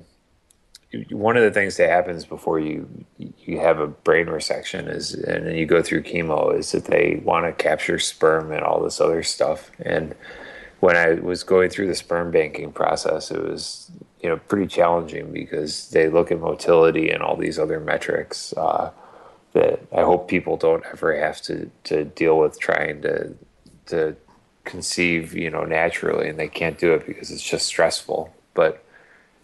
one of the things that happens before you you have a brain resection is, and then you go through chemo, is that they want to capture sperm and all this other stuff. And when I was going through the sperm banking process, it was you know pretty challenging because they look at motility and all these other metrics uh, that I hope people don't ever have to to deal with trying to to conceive you know naturally and they can't do it because it's just stressful. But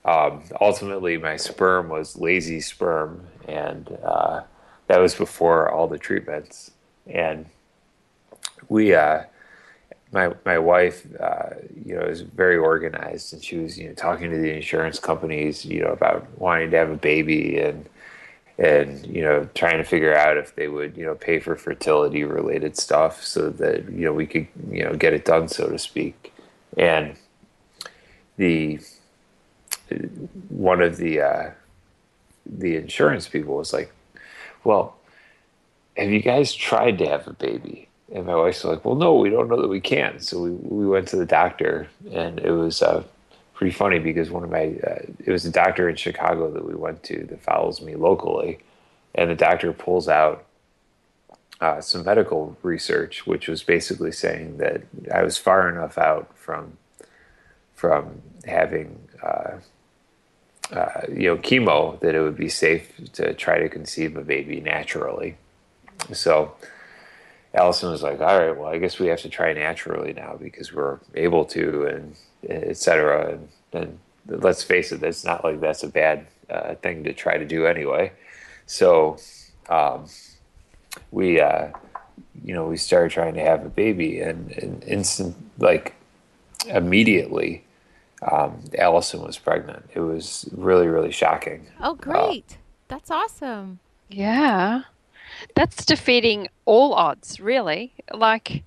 um, ultimately, my sperm was lazy sperm, and uh, that was before all the treatments. And we uh, my my wife, uh, you know, is very organized, and she was, you know, talking to the insurance companies, you know, about wanting to have a baby and and you know, trying to figure out if they would, you know, pay for fertility related stuff so that you know we could, you know, get it done, so to speak. And the one of the uh, the insurance people was like, "Well, have you guys tried to have a baby?" and my wife's like, "Well, no, we don't know that we can." So we we went to the doctor, and it was uh, pretty funny because one of my uh, it was a doctor in Chicago that we went to that follows me locally, and the doctor pulls out uh, some medical research, which was basically saying that I was far enough out from from having uh, uh, you know chemo that it would be safe to try to conceive a baby naturally. So Allison was like, all right, well, I guess we have to try naturally now because we're able to, and et cetera. And, and let's face it, that's not like that's a bad uh, thing to try to do anyway. So um, we, uh, you know, we started trying to have a baby, and, and instant, like immediately, um, Allison was pregnant. It was really, really shocking. Oh, great. That's awesome. Yeah. That's defeating all odds, really. Like,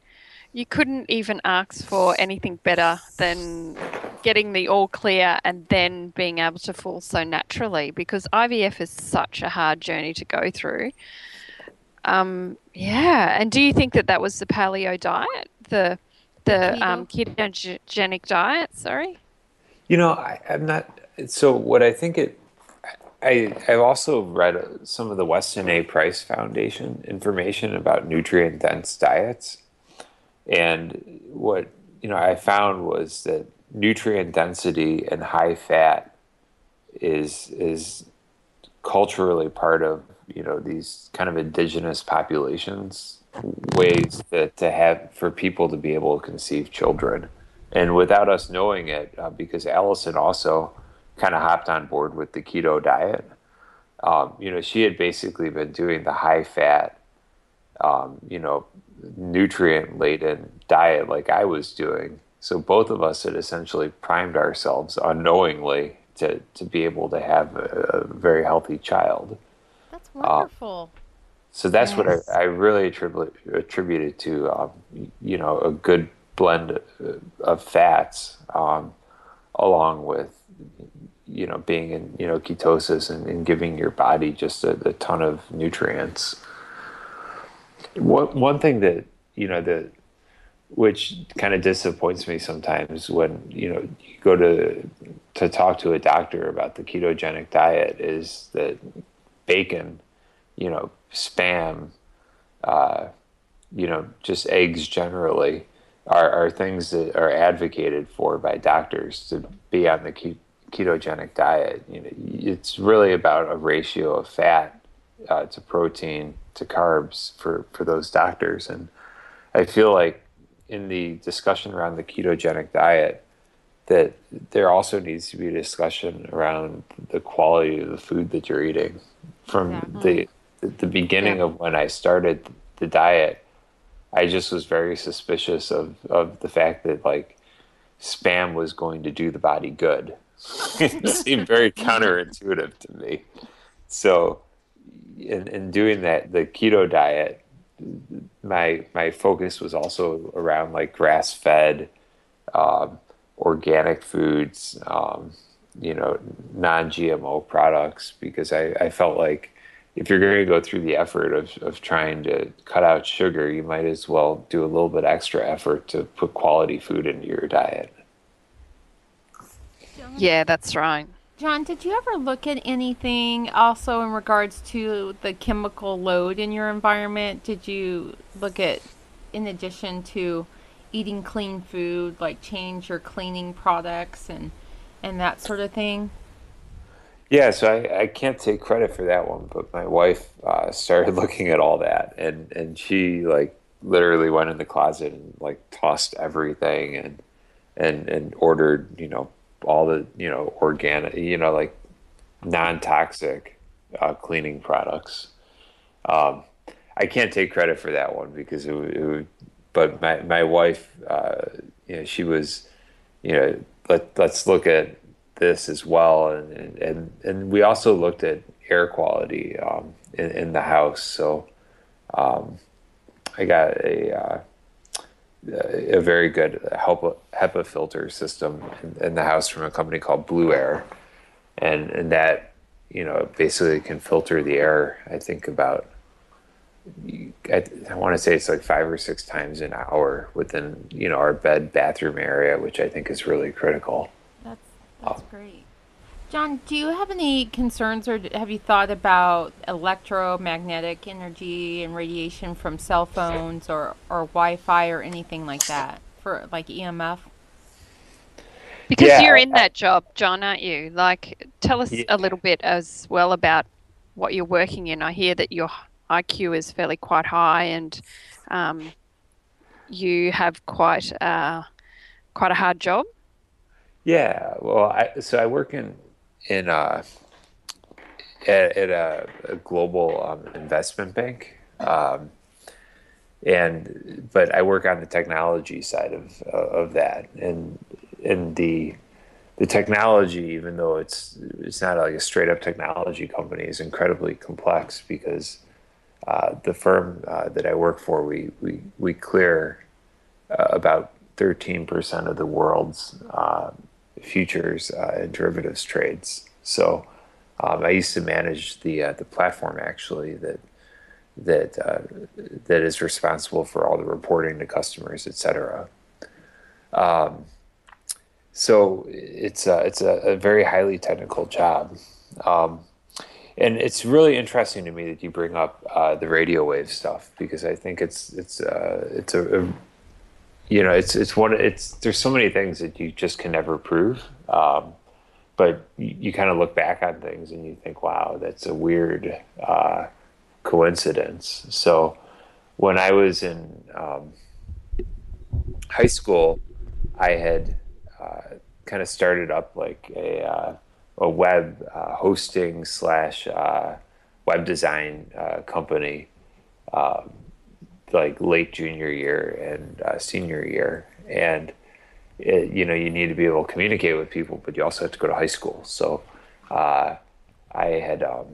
you couldn't even ask for anything better than getting the all clear and then being able to fall so naturally because IVF is such a hard journey to go through. Um, yeah. And do you think that that was the paleo diet? The the Keto? um, ketogenic diet, sorry? You know, I, I'm not. So what I think it, I I've also read uh, some of the Weston A. Price Foundation information about nutrient dense diets, and what you know I found was that nutrient density and high fat is is culturally part of you know these kind of indigenous populations ways that to have for people to be able to conceive children. And without us knowing it uh, because allison also kind of hopped on board with the keto diet um, you know she had basically been doing the high fat um, you know nutrient laden diet like i was doing so both of us had essentially primed ourselves unknowingly to, to be able to have a, a very healthy child That's wonderful. so that's Yes. what I, I really attribute attributed to, um, you know, a good blend of fats, um, along with, you know, being in, you know, ketosis and, and giving your body just a, a ton of nutrients. One, one thing that, you know, that, which kind of disappoints me sometimes when, you know, you go to, to talk to a doctor about the ketogenic diet is that bacon, you know, spam, uh, you know, just eggs generally are, are things that are advocated for by doctors to be on the ke- ketogenic diet. You know, it's really about a ratio of fat uh, to protein to carbs for, for those doctors. And I feel like in the discussion around the ketogenic diet, that there also needs to be a discussion around the quality of the food that you're eating. From Exactly. the the beginning Yeah. of when I started the diet, I just was very suspicious of of the fact that like spam was going to do the body good. it seemed very counterintuitive to me. So, in, in doing that, the keto diet, my my focus was also around like grass fed, um, organic foods, um, you know, non GMO products, because I, I felt like if you're going to go through the effort of, of trying to cut out sugar, you might as well do a little bit extra effort to put quality food into your diet. Yeah, that's right. John, did you ever look at anything also in regards to the chemical load in your environment? Did you look at, in addition to eating clean food, like change your cleaning products and and that sort of thing? Yeah, so I, I can't take credit for that one, but my wife uh, started looking at all that, and and she like literally went in the closet and like tossed everything and and and ordered you know all the you know organic you know like non-toxic uh, cleaning products. Um, I can't take credit for that one because it, it would, but my my wife, uh, you know, she was, you know, let let's look at this as well, and and and, and we also looked at air quality um, in, in the house. So um, I got a uh, a very good HEPA, HEPA filter system in, in the house from a company called Blueair, and and that you know basically can filter the air. I think about I, I want to say it's like five or six times an hour within you know our bed bathroom area, which I think is really critical. That's that's uh, great. John, do you have any concerns or have you thought about electromagnetic energy and radiation from cell phones or, or Wi-Fi or anything like that for like EMF? Because Yeah, you're in I- that job, John, aren't you? Like, tell us Yeah. a little bit as well about what you're working in. I hear that your IQ is fairly quite high, and um, you have quite uh, quite a hard job. Yeah, well, I so I work in in uh, at, at a, a global um, investment bank, um, and but I work on the technology side of of that, and and the the technology, even though it's it's not like a straight up technology company, is incredibly complex because uh, the firm uh, that I work for, we we we clear uh, about 13% of the world's uh, futures uh, and derivatives trades. So um, I used to manage the uh, the platform actually that that that is responsible for all the reporting to customers, et cetera. Um, so it's a, it's a, a, very highly technical job. Um, and it's really interesting to me that you bring up uh, the radio wave stuff because I think it's it's uh, it's a, a, you know it's it's one it's there's so many things that you just can never prove, um, but you, you kind of look back on things and you think, wow, that's a weird uh, coincidence. So when I was in um, high school, I had uh, kind of started up like a uh, a web uh, hosting slash uh, web design uh, company, um, like late junior year and uh, senior year, and it, you know you need to be able to communicate with people, but you also have to go to high school. So uh, I had. Um,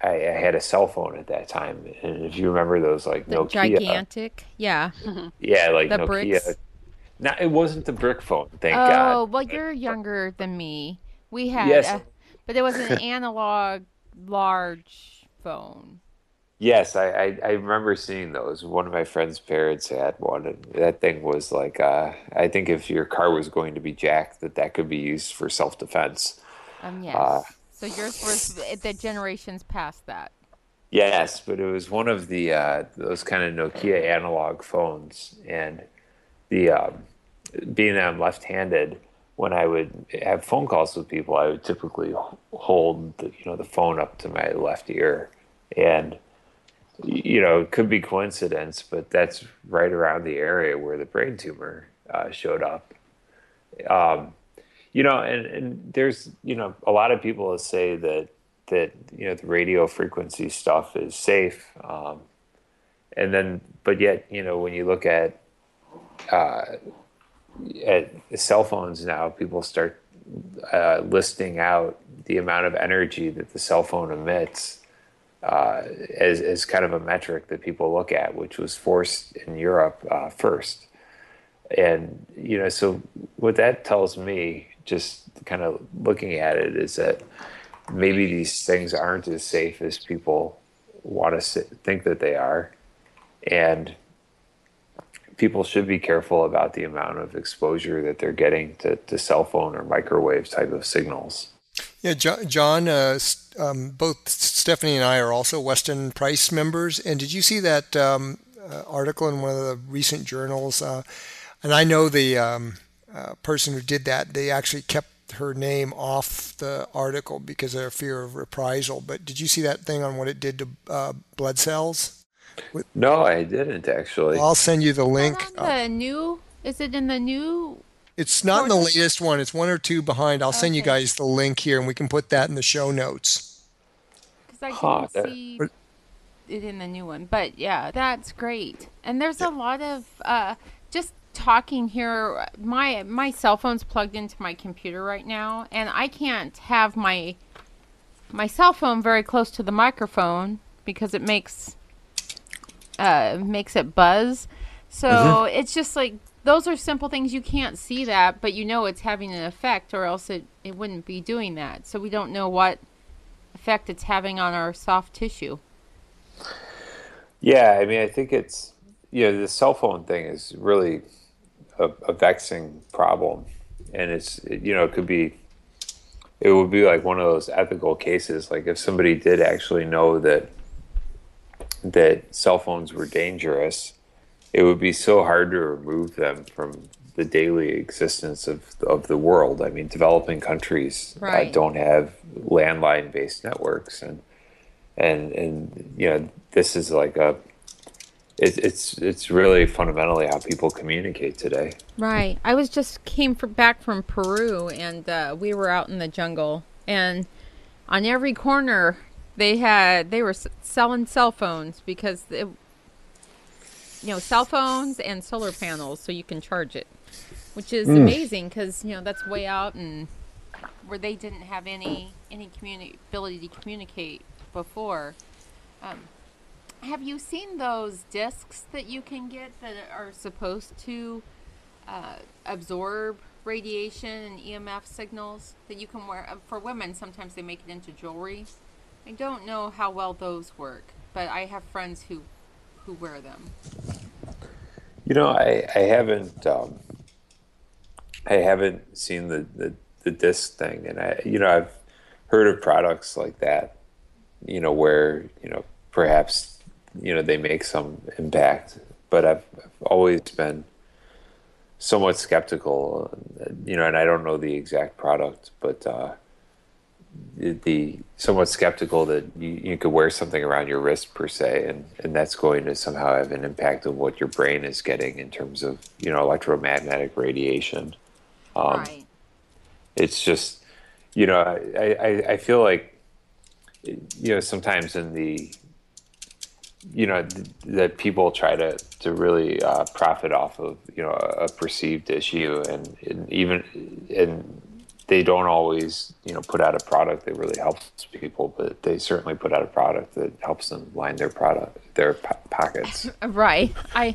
I, I, had a cell phone at that time, and if you remember those, like the Nokia, gigantic, yeah, yeah, like the Nokia. bricks. No, it wasn't the brick phone. Thank oh, God. Oh well, you're younger than me. We had, Yes. a, but it was an analog large phone. Yes, I, I, I remember seeing those. One of my friend's parents had one, and that thing was like, uh, I think if your car was going to be jacked, that that could be used for self defense. Um, yes. Uh, so yours was the generations past that. Yes, but it was one of the uh, those kind of Nokia analog phones, and the um, being that I'm left-handed, when I would have phone calls with people, I would typically hold the, you know the phone up to my left ear, and you know it could be coincidence, but that's right around the area where the brain tumor uh, showed up. Um, you know, and, and there's you know a lot of people say that that you know the radio frequency stuff is safe, um, and then but yet you know when you look at uh, at cell phones now, people start uh, listing out the amount of energy that the cell phone emits uh, as, as kind of a metric that people look at, which was forced in Europe uh, first. And, you know, so what that tells me, just kind of looking at it, is that maybe these things aren't as safe as people want to think that they are. And people should be careful about the amount of exposure that they're getting to, to cell phone or microwave type of signals. Yeah, John, John uh, um, both Stephanie and I are also Weston Price members. And did you see that um, uh, article in one of the recent journals? Uh, and I know the um, uh, person who did that, they actually kept her name off the article because of fear of reprisal. But did you see that thing on what it did to uh, blood cells? No, I didn't actually. I'll send you the Is link. that on the new? Is it in the new? It's not in the latest one. It's one or two behind. I'll send you Okay. guys the link here, and we can put that in the show notes. Because I Huh, didn't see But- it in the new one. But yeah, that's great. And there's a lot of uh, just talking here. My my cell phone's plugged into my computer right now, and I can't have my my cell phone very close to the microphone because it makes uh, makes it buzz. So it's just like those are simple things you can't see that, but you know it's having an effect, or else it, it wouldn't be doing that. So we don't know what effect it's having on our soft tissue. Yeah, I mean, I think it's you know the cell phone thing is really a, a vexing problem, and it's you know it could be it would be like one of those ethical cases. Like if somebody did actually know that that cell phones were dangerous, it would be so hard to remove them from the daily existence of of the world. I mean, developing countries uh, don't have landline based networks, and and and you know this is like a it, it's it's really fundamentally how people communicate today. Right. I was just came from, back from Peru, and uh, we were out in the jungle, and on every corner they had they were selling cell phones because it, you know cell phones and solar panels, so you can charge it. which is mm. amazing because you know that's way out and where they didn't have any any communi- ability to communicate before. Um, have you seen those discs that you can get that are supposed to uh, absorb radiation and EMF signals that you can wear? Uh, for women, sometimes they make it into jewelry. I don't know how well those work, but I have friends who who wear them. You know, I I haven't um, I haven't seen the, the the disc thing, and I you know I've heard of products like that, you know, where you know perhaps you know they make some impact, but I've, I've always been somewhat skeptical, you know, and I don't know the exact product, but uh, the, somewhat skeptical that you, you could wear something around your wrist per se, and, and that's going to somehow have an impact on what your brain is getting in terms of you know electromagnetic radiation. Um, right. It's just, you know, I, I, I feel like, you know, sometimes in the you know th- that people try to to really uh, profit off of you know a, a perceived issue and, and, even and they don't always you know put out a product that really helps people but they certainly put out a product that helps them line their product their po- pockets right i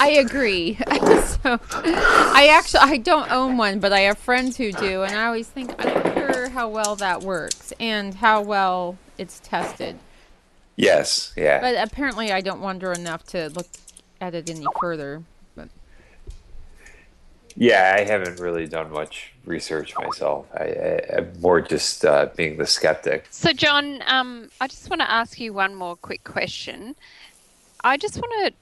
i agree so i actually i don't own one but i have friends who do and i always think i wonder how well that works and how well it's tested Yes, yeah. But apparently, I don't wonder enough to look at it any further. Yeah, I haven't really done much research myself. I, am more just uh, being the skeptic. So, John, um, I just want to ask you one more quick question. I just want to.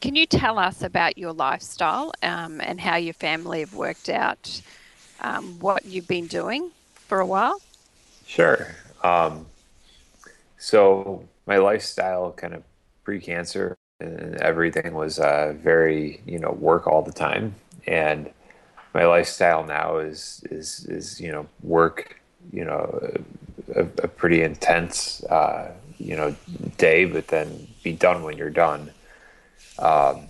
Can you tell us about your lifestyle um, and how your family have worked out um, what you've been doing for a while? Sure. Um, so my lifestyle kind of pre-cancer and everything was uh, very you know work all the time and my lifestyle now is is is you know work you know a, a pretty intense uh, you know day but then be done when you're done. Um,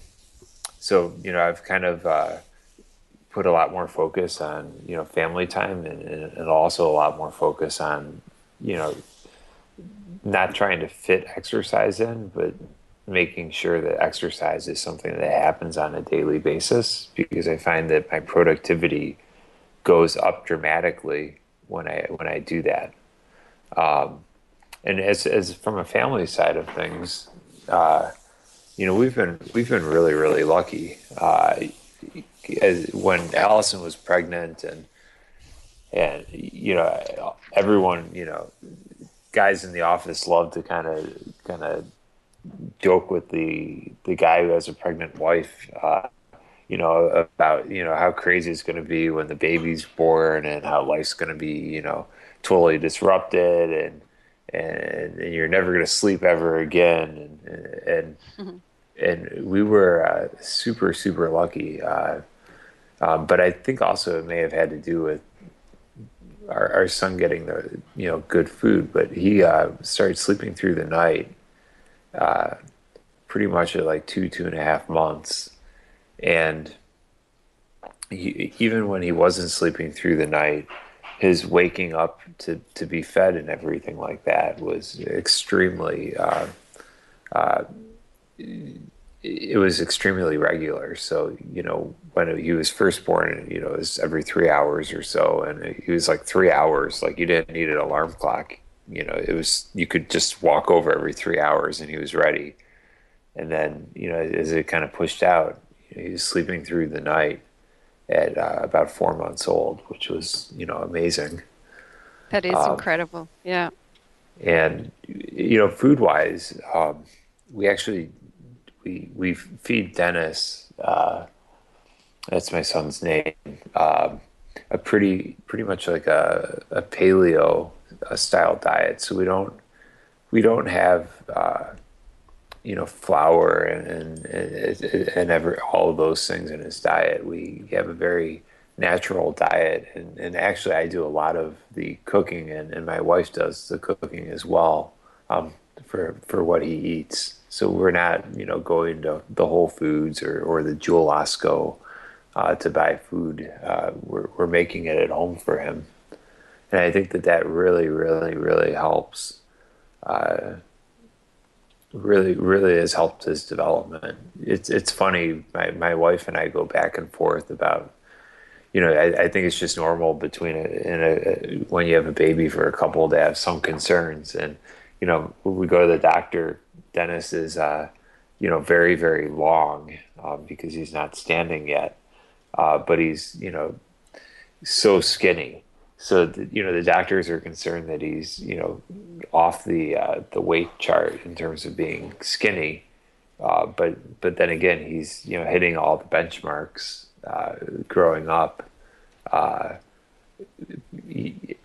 so you know I've kind of uh, put a lot more focus on you know family time and, and also a lot more focus on you know not trying to fit exercise in, but making sure that exercise is something that happens on a daily basis because I find that my productivity goes up dramatically when I when I do that. Um, and as as from a family side of things, uh, you know, we've been we've been really really lucky. Uh, as, when Allison was pregnant and and you know everyone you know guys in the office love to kind of kind of joke with the the guy who has a pregnant wife. Uh, you know about you know how crazy it's going to be when the baby's born and how life's going to be you know totally disrupted and and, and you're never going to sleep ever again and and mm-hmm. and we were uh, super super lucky uh, um, but I think also it may have had to do with our, our son getting the you know good food, but he uh, started sleeping through the night, uh, pretty much at like two two and a half months, and he, even when he wasn't sleeping through the night, his waking up to to be fed and everything like that was extremely. Uh, uh it was extremely regular. So, you know, when he was first born, you know, it was every three hours or so. And he was like three hours, like you didn't need an alarm clock. You know, it was, you could just walk over every three hours and he was ready. And then, you know, as it kind of pushed out, he was sleeping through the night at uh, about four months old, which was, you know, amazing. That is um, incredible. Yeah. And, you know, food wise, um, we actually we we feed Dennis. Uh, that's my son's name. Um, a pretty pretty much like a, a paleo a style diet. So we don't we don't have uh, you know flour and and and ever all of those things in his diet. We have a very natural diet and, and actually I do a lot of the cooking and, and my wife does the cooking as well um, for for what he eats. So we're not, you know, going to the Whole Foods or, or the Jewel Osco. uh, to buy food. Uh, we're, we're making it at home for him. And I think that that really, really, really helps. Uh, really, really has helped his development. It's it's funny. My my wife and I go back and forth about. You know, I, I think it's just normal between a, in a, when you have a baby for a couple to have some concerns, and you know, we go to the doctor, Dennis is, uh, you know, very very long uh, because he's not standing yet, uh, but he's you know so skinny so the, you know the doctors are concerned that he's you know off the uh, the weight chart in terms of being skinny, uh, but but then again he's you know hitting all the benchmarks uh, growing up, uh,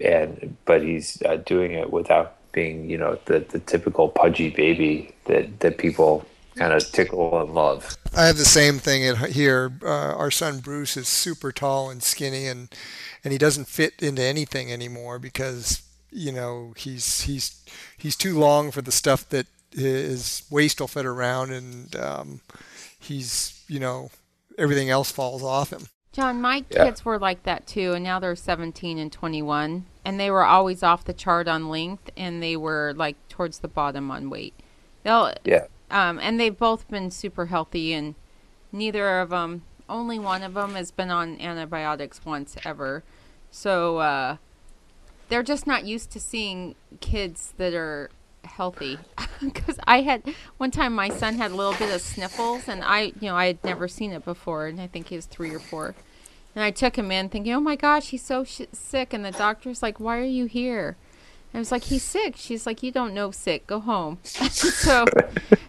and but he's uh, doing it without being you know the the typical pudgy baby that that people kind of tickle of love. I have the same thing here. Uh, our son Bruce is super tall and skinny, and and he doesn't fit into anything anymore because you know he's he's he's too long for the stuff that his waist will fit around, and um, he's you know everything else falls off him. John, my yeah. kids were like that too, and now they're 17 and 21, and they were always off the chart on length, and they were like towards the bottom on weight. They'll yeah um, and they've both been super healthy, and neither of them, only one of them has been on antibiotics once ever. So uh, they're just not used to seeing kids that are healthy. Because I had one time, my son had a little bit of sniffles, and I, you know, I had never seen it before, and I think he was three or four. And I took him in, thinking, "Oh my gosh, he's so sh- sick." And the doctor's like, "Why are you here?" I was like, he's sick. She's like, you don't know sick. Go home. so,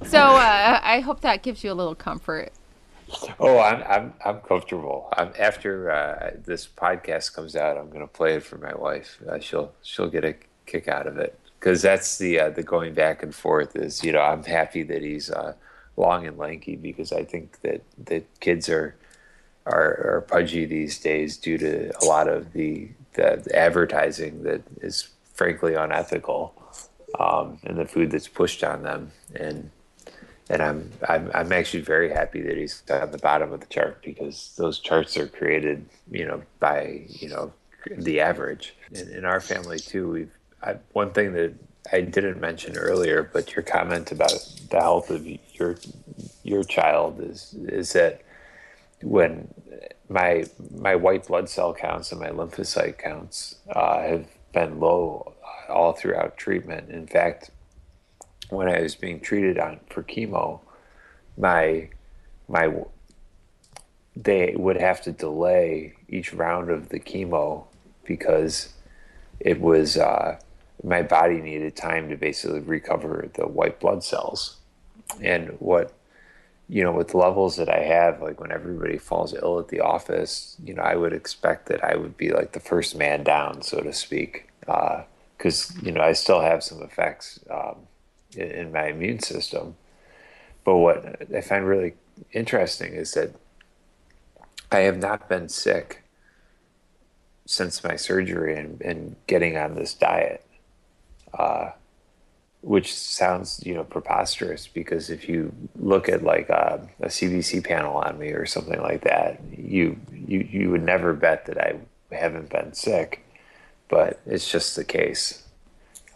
so uh, I hope that gives you a little comfort. Oh, I'm I'm I'm comfortable. I'm, after uh, this podcast comes out, I'm going to play it for my wife. Uh, she'll she'll get a kick out of it because that's the uh, the going back and forth. Is you know I'm happy that he's uh, long and lanky because I think that that kids are are, are pudgy these days due to a lot of the the advertising that is frankly unethical um, in the food that's pushed on them. And and I'm, I'm I'm actually very happy that he's on the bottom of the chart because those charts are created, you know, by you know the average. In, in our family too, we've I, one thing that I didn't mention earlier, but your comment about the health of your your child is is that when my my white blood cell counts and my lymphocyte counts uh, have been low all throughout treatment. In fact, when I was being treated on for chemo, my my they would have to delay each round of the chemo because it was uh, my body needed time to basically recover the white blood cells. And what you know, with the levels that I have, like when everybody falls ill at the office, you know, I would expect that I would be like the first man down, so to speak, because uh, you know I still have some effects um, in, in my immune system. But what I find really interesting is that I have not been sick since my surgery and, and getting on this diet. Uh, which sounds you know preposterous because if you look at like a, a, CBC panel on me or something like that, you you you would never bet that I haven't been sick, but it's just the case.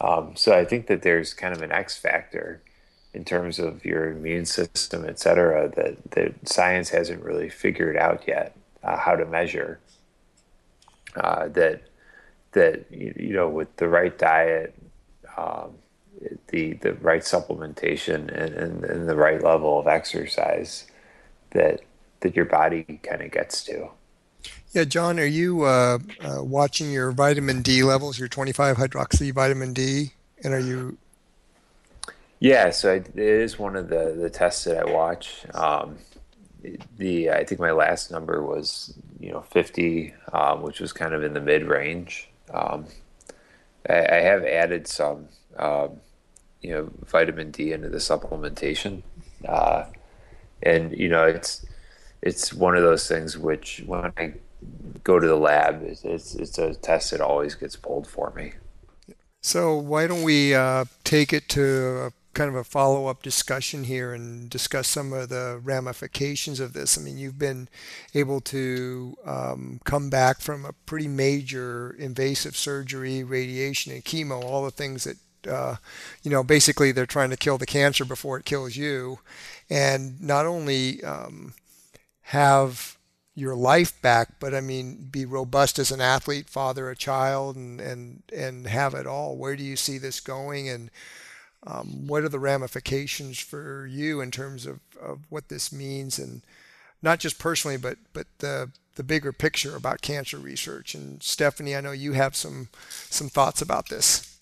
Um, so I think that there's kind of an X factor in terms of your immune system, et cetera, that that science hasn't really figured out yet uh, how to measure. Uh, that that you know with the right diet. Um, the the right supplementation and, and, and the right level of exercise that that your body kind of gets to. Yeah, John, are you uh, uh, watching your vitamin D levels, your 25 hydroxy vitamin D, and are you? Yeah, so I, it is one of the the tests that I watch. Um, the I think my last number was you know 50, um, which was kind of in the mid range. Um, I, I, have added some um, you know vitamin D into the supplementation, uh, and you know it's it's one of those things which when I go to the lab, it's it's, it's a test that always gets pulled for me. So why don't we uh, take it to kind of a follow up discussion here and discuss some of the ramifications of this. I mean, you've been able to um, come back from a pretty major invasive surgery, radiation, and chemo, all the things that uh, you know, basically they're trying to kill the cancer before it kills you, and not only um, have your life back, but I mean, be robust as an athlete, father a child, and and and have it all. Where do you see this going, and um, what are the ramifications for you in terms of, of what this means, and not just personally, but but the the bigger picture about cancer research. And Stephanie, I know you have some some thoughts about this.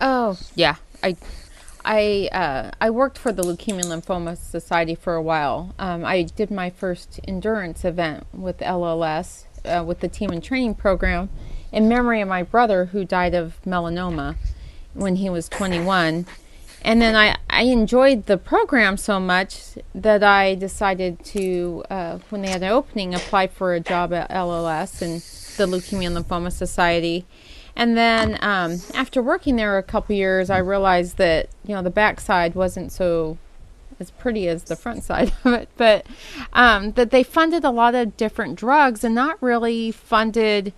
Oh yeah, I I uh, I worked for the Leukemia Lymphoma Society for a while. Um, I did my first endurance event with LLS uh, with the Team In Training program in memory of my brother who died of melanoma when he was 21. And then I, I enjoyed the program so much that I decided to, uh, when they had an opening, apply for a job at LLS and the Leukemia Lymphoma Society. And then um, after working there a couple years, I realized that you know the backside wasn't so as pretty as the front side of it, but um, that they funded a lot of different drugs and not really funded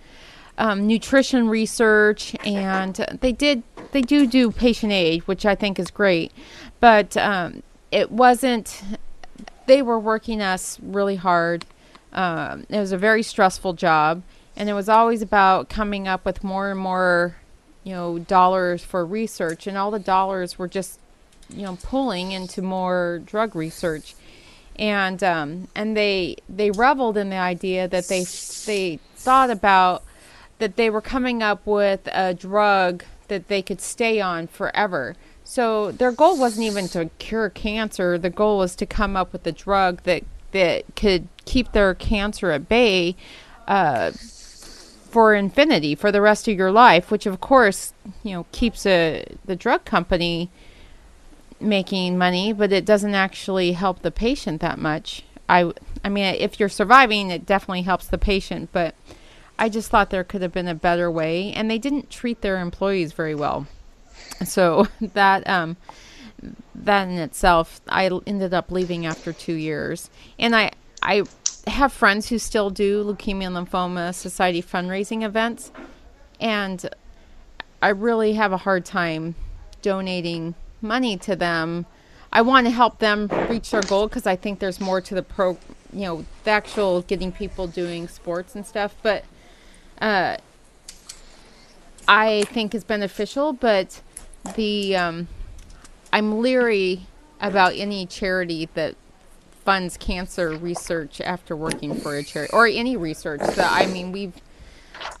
um, nutrition research. And they did they do do patient aid, which I think is great, but um, it wasn't. They were working us really hard. Um, it was a very stressful job and it was always about coming up with more and more you know dollars for research. And all the dollars were just you know pulling into more drug research. And um, and they they reveled in the idea that they they thought about that they were coming up with a drug that they could stay on forever. So their goal wasn't even to cure cancer. The goal was to come up with a drug that that could keep their cancer at bay uh, for infinity for the rest of your life, which of course, you know, keeps a the drug company making money, but it doesn't actually help the patient that much. I I mean, if you're surviving, it definitely helps the patient, but I just thought there could have been a better way, and they didn't treat their employees very well. So that um, that in itself, I ended up leaving after two years, and I I have friends who still do Leukemia and Lymphoma Society fundraising events, and I really have a hard time donating money to them. I want to help them reach their goal because I think there's more to the pro, you know, the actual getting people doing sports and stuff. But uh, I think is beneficial. But the um, I'm leery about any charity that funds cancer research after working for a charity or any research. that I mean, we've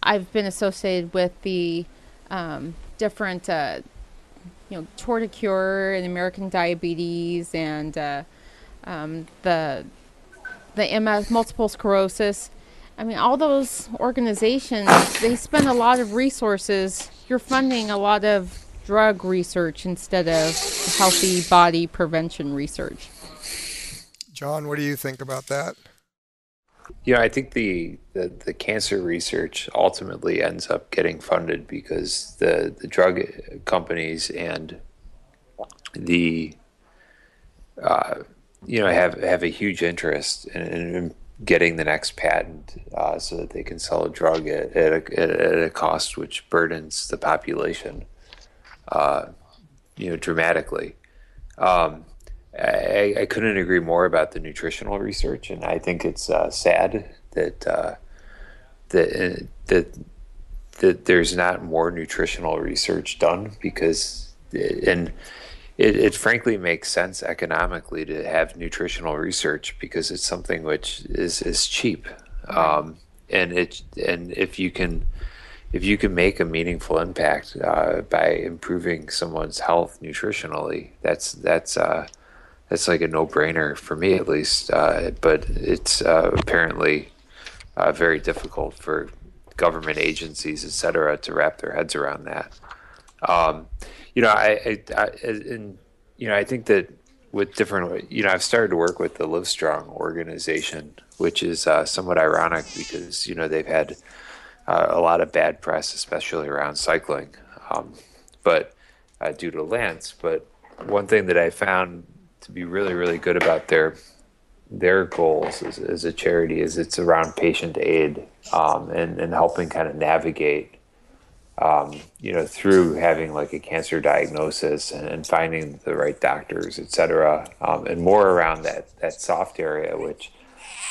I've been associated with the um, different, uh, you know, Tour de Cure and American Diabetes and uh, um, the the MS, multiple sclerosis. I mean, all those organizations they spend a lot of resources. You're funding a lot of drug research instead of healthy body prevention research. John, what do you think about that? Know, I think the, the, the cancer research ultimately ends up getting funded because the, the drug companies and the uh, you know have have a huge interest in, in getting the next patent uh, so that they can sell a drug at, at, a, at a cost which burdens the population uh, you know dramatically. Um, I, I, couldn't agree more about the nutritional research, and I think it's uh, sad that uh, that uh, that that there's not more nutritional research done because it, and it, it frankly makes sense economically to have nutritional research because it's something which is is cheap, um, and it and if you can if you can make a meaningful impact uh, by improving someone's health nutritionally, that's that's uh, it's like a no-brainer for me at least. Uh, but it's uh, apparently uh, very difficult for government agencies, et cetera, to wrap their heads around that. Um, you know, I, I, I, and you know, I think that with different, you know, I've started to work with the Livestrong organization, which is uh, somewhat ironic because you know they've had uh, a lot of bad press, especially around cycling, um, but uh, due to Lance, but one thing that I found to be really, really good about their their goals as, as a charity is it's around patient aid um, and, and helping kind of navigate um, you know, through having like a cancer diagnosis and, and finding the right doctors, et cetera, um, and more around that, that soft area, which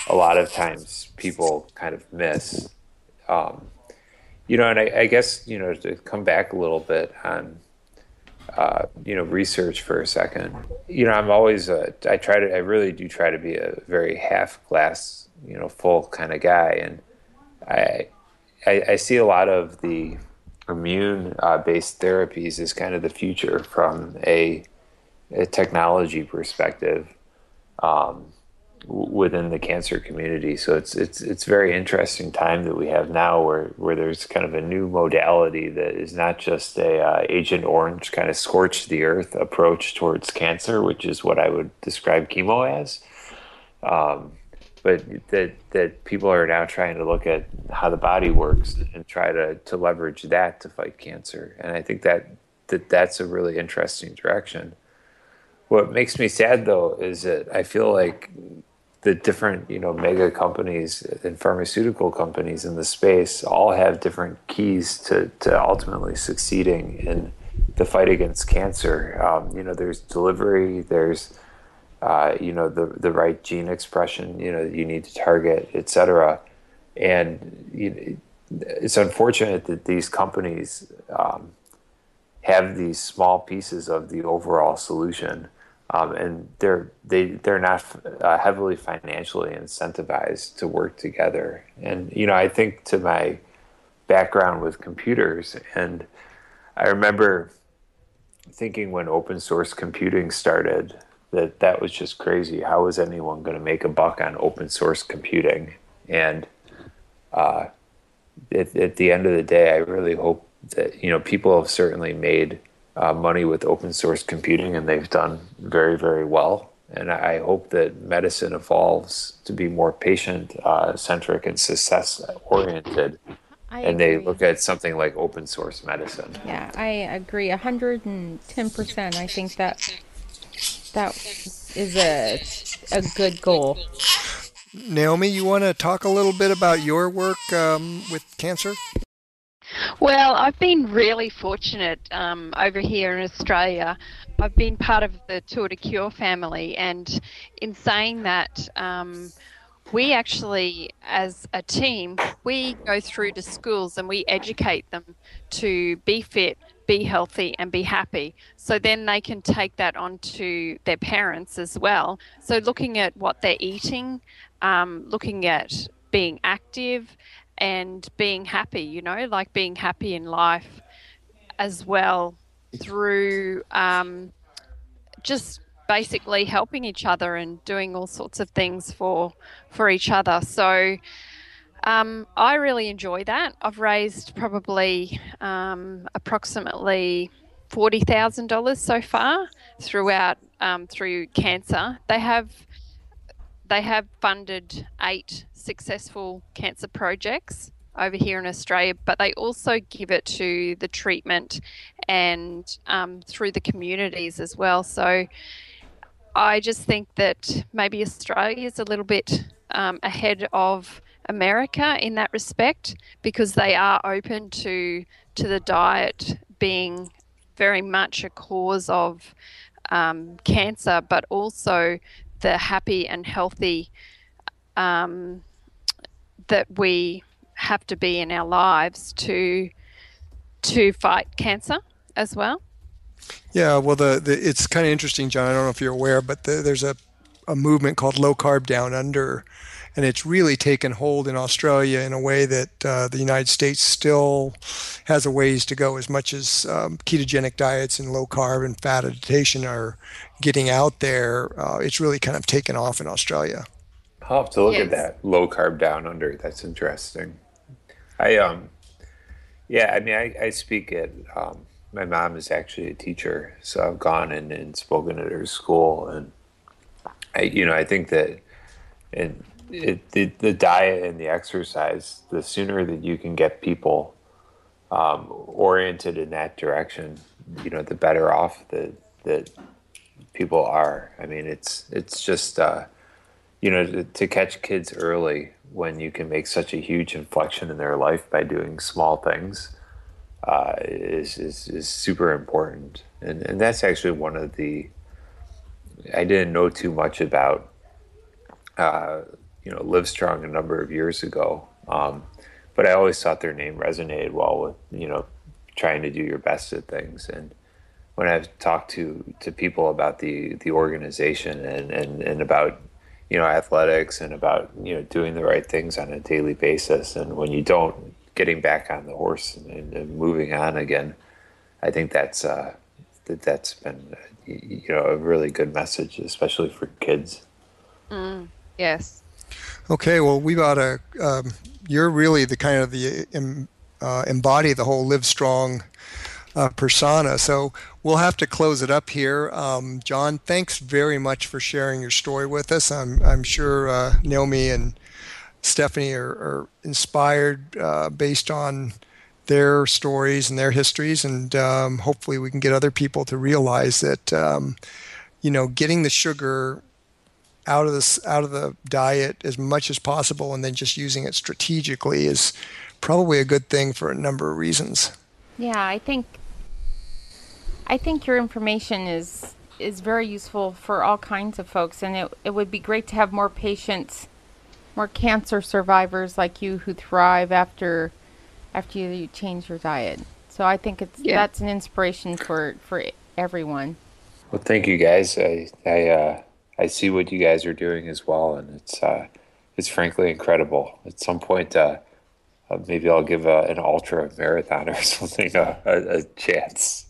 a lot of times people kind of miss. Um, you know, and I, I, guess, you know, to come back a little bit on, uh, you know, research for a second, you know, I'm always, uh, I try to, I really do try to be a very half glass, you know, full kind of guy. And I, I, I see a lot of the, immune uh, based therapies is kind of the future from a, a technology perspective um, within the cancer community. So it's it's it's very interesting time that we have now where where there's kind of a new modality that is not just a uh, Agent Orange kind of scorch the earth approach towards cancer, which is what I would describe chemo as. Um, but that that people are now trying to look at how the body works and try to to leverage that to fight cancer. And I think that that that's a really interesting direction. What makes me sad though is that I feel like the different you know mega companies and pharmaceutical companies in the space all have different keys to to ultimately succeeding in the fight against cancer. Um, you know, there's delivery, there's uh, you know the the right gene expression you know you need to target et cetera and you it's unfortunate that these companies um, have these small pieces of the overall solution um, and they're they they're not uh, heavily financially incentivized to work together and you know I think to my background with computers and I remember thinking when open source computing started that that was just crazy. How was anyone going to make a buck on open source computing? And uh, at, at, the end of the day, I really hope that you know people have certainly made uh, money with open source computing, and they've done very very well. And I hope that medicine evolves to be more patient uh, centric and success oriented. and they look at something like open source medicine. Yeah, I agree 110%. I think that that is a a good goal. Naomi, you want to talk a little bit about your work um, with cancer? Well, I've been really fortunate um, over here in Australia. I've been part of the Tour de Cure family, and in saying that, um, we actually, as a team, we go through to schools and we educate them to be fit, be healthy and be happy. So then they can take that on to their parents as well. So looking at what they're eating, um, looking at being active and being happy, you know, like being happy in life as well through um, just basically helping each other and doing all sorts of things for for each other. So um, I really enjoy that. I've raised probably um, approximately forty thousand dollars so far throughout um, through cancer. They have they have funded eight successful cancer projects over here in Australia, but they also give it to the treatment and um, through the communities as well. So I just think that maybe Australia is a little bit um, ahead of America in that respect because they are open to to the diet being very much a cause of um, cancer, but also the happy and healthy um, that we have to be in our lives to to fight cancer as well. Yeah, well, the, the it's kind of interesting, John. I don't know if you're aware, but the, there's a a movement called Low Carb Down Under, and it's really taken hold in Australia in a way that uh, the United States still has a ways to go. As much as um, ketogenic diets and low carb and fat adaptation are getting out there, uh, it's really kind of taken off in Australia. I'll have to look yes. at that low carb down under. That's interesting. I um, yeah, I mean, I, I speak at um, my mom is actually a teacher, so I've gone and, and spoken at her school, and I, you know, I think that, and it, the, the diet and the exercise, the sooner that you can get people um, oriented in that direction, you know, the better off that that people are. I mean, it's it's just uh, you know to, to, catch kids early when you can make such a huge inflection in their life by doing small things uh, is, is is super important, and and that's actually one of the I didn't know too much about uh, you know Livestrong a number of years ago, um, but I always thought their name resonated well with you know trying to do your best at things. And when I've talked to to people about the the organization and and and about you know athletics and about you know doing the right things on a daily basis and when you don't getting back on the horse and, and moving on again i think that's uh that that's been you know a really good message especially for kids. Mm, yes okay well we've got a um, you're really the kind of the uh, embody the whole live strong uh, persona. So we'll have to close it up here. Um, John, thanks very much for sharing your story with us. I'm, I'm sure uh, Naomi and Stephanie are, are inspired uh, based on their stories and their histories, and um, hopefully we can get other people to realize that um, you know getting the sugar out of this out of the diet as much as possible, and then just using it strategically is probably a good thing for a number of reasons. Yeah, I think I think your information is is very useful for all kinds of folks, and it it would be great to have more patients, more cancer survivors like you who thrive after after you change your diet. So I think it's yeah. that's an inspiration for for everyone. Well, thank you guys. I I uh, I see what you guys are doing as well, and it's uh, it's frankly incredible. At some point, uh, uh maybe I'll give a, an ultra marathon or something a, a, a chance.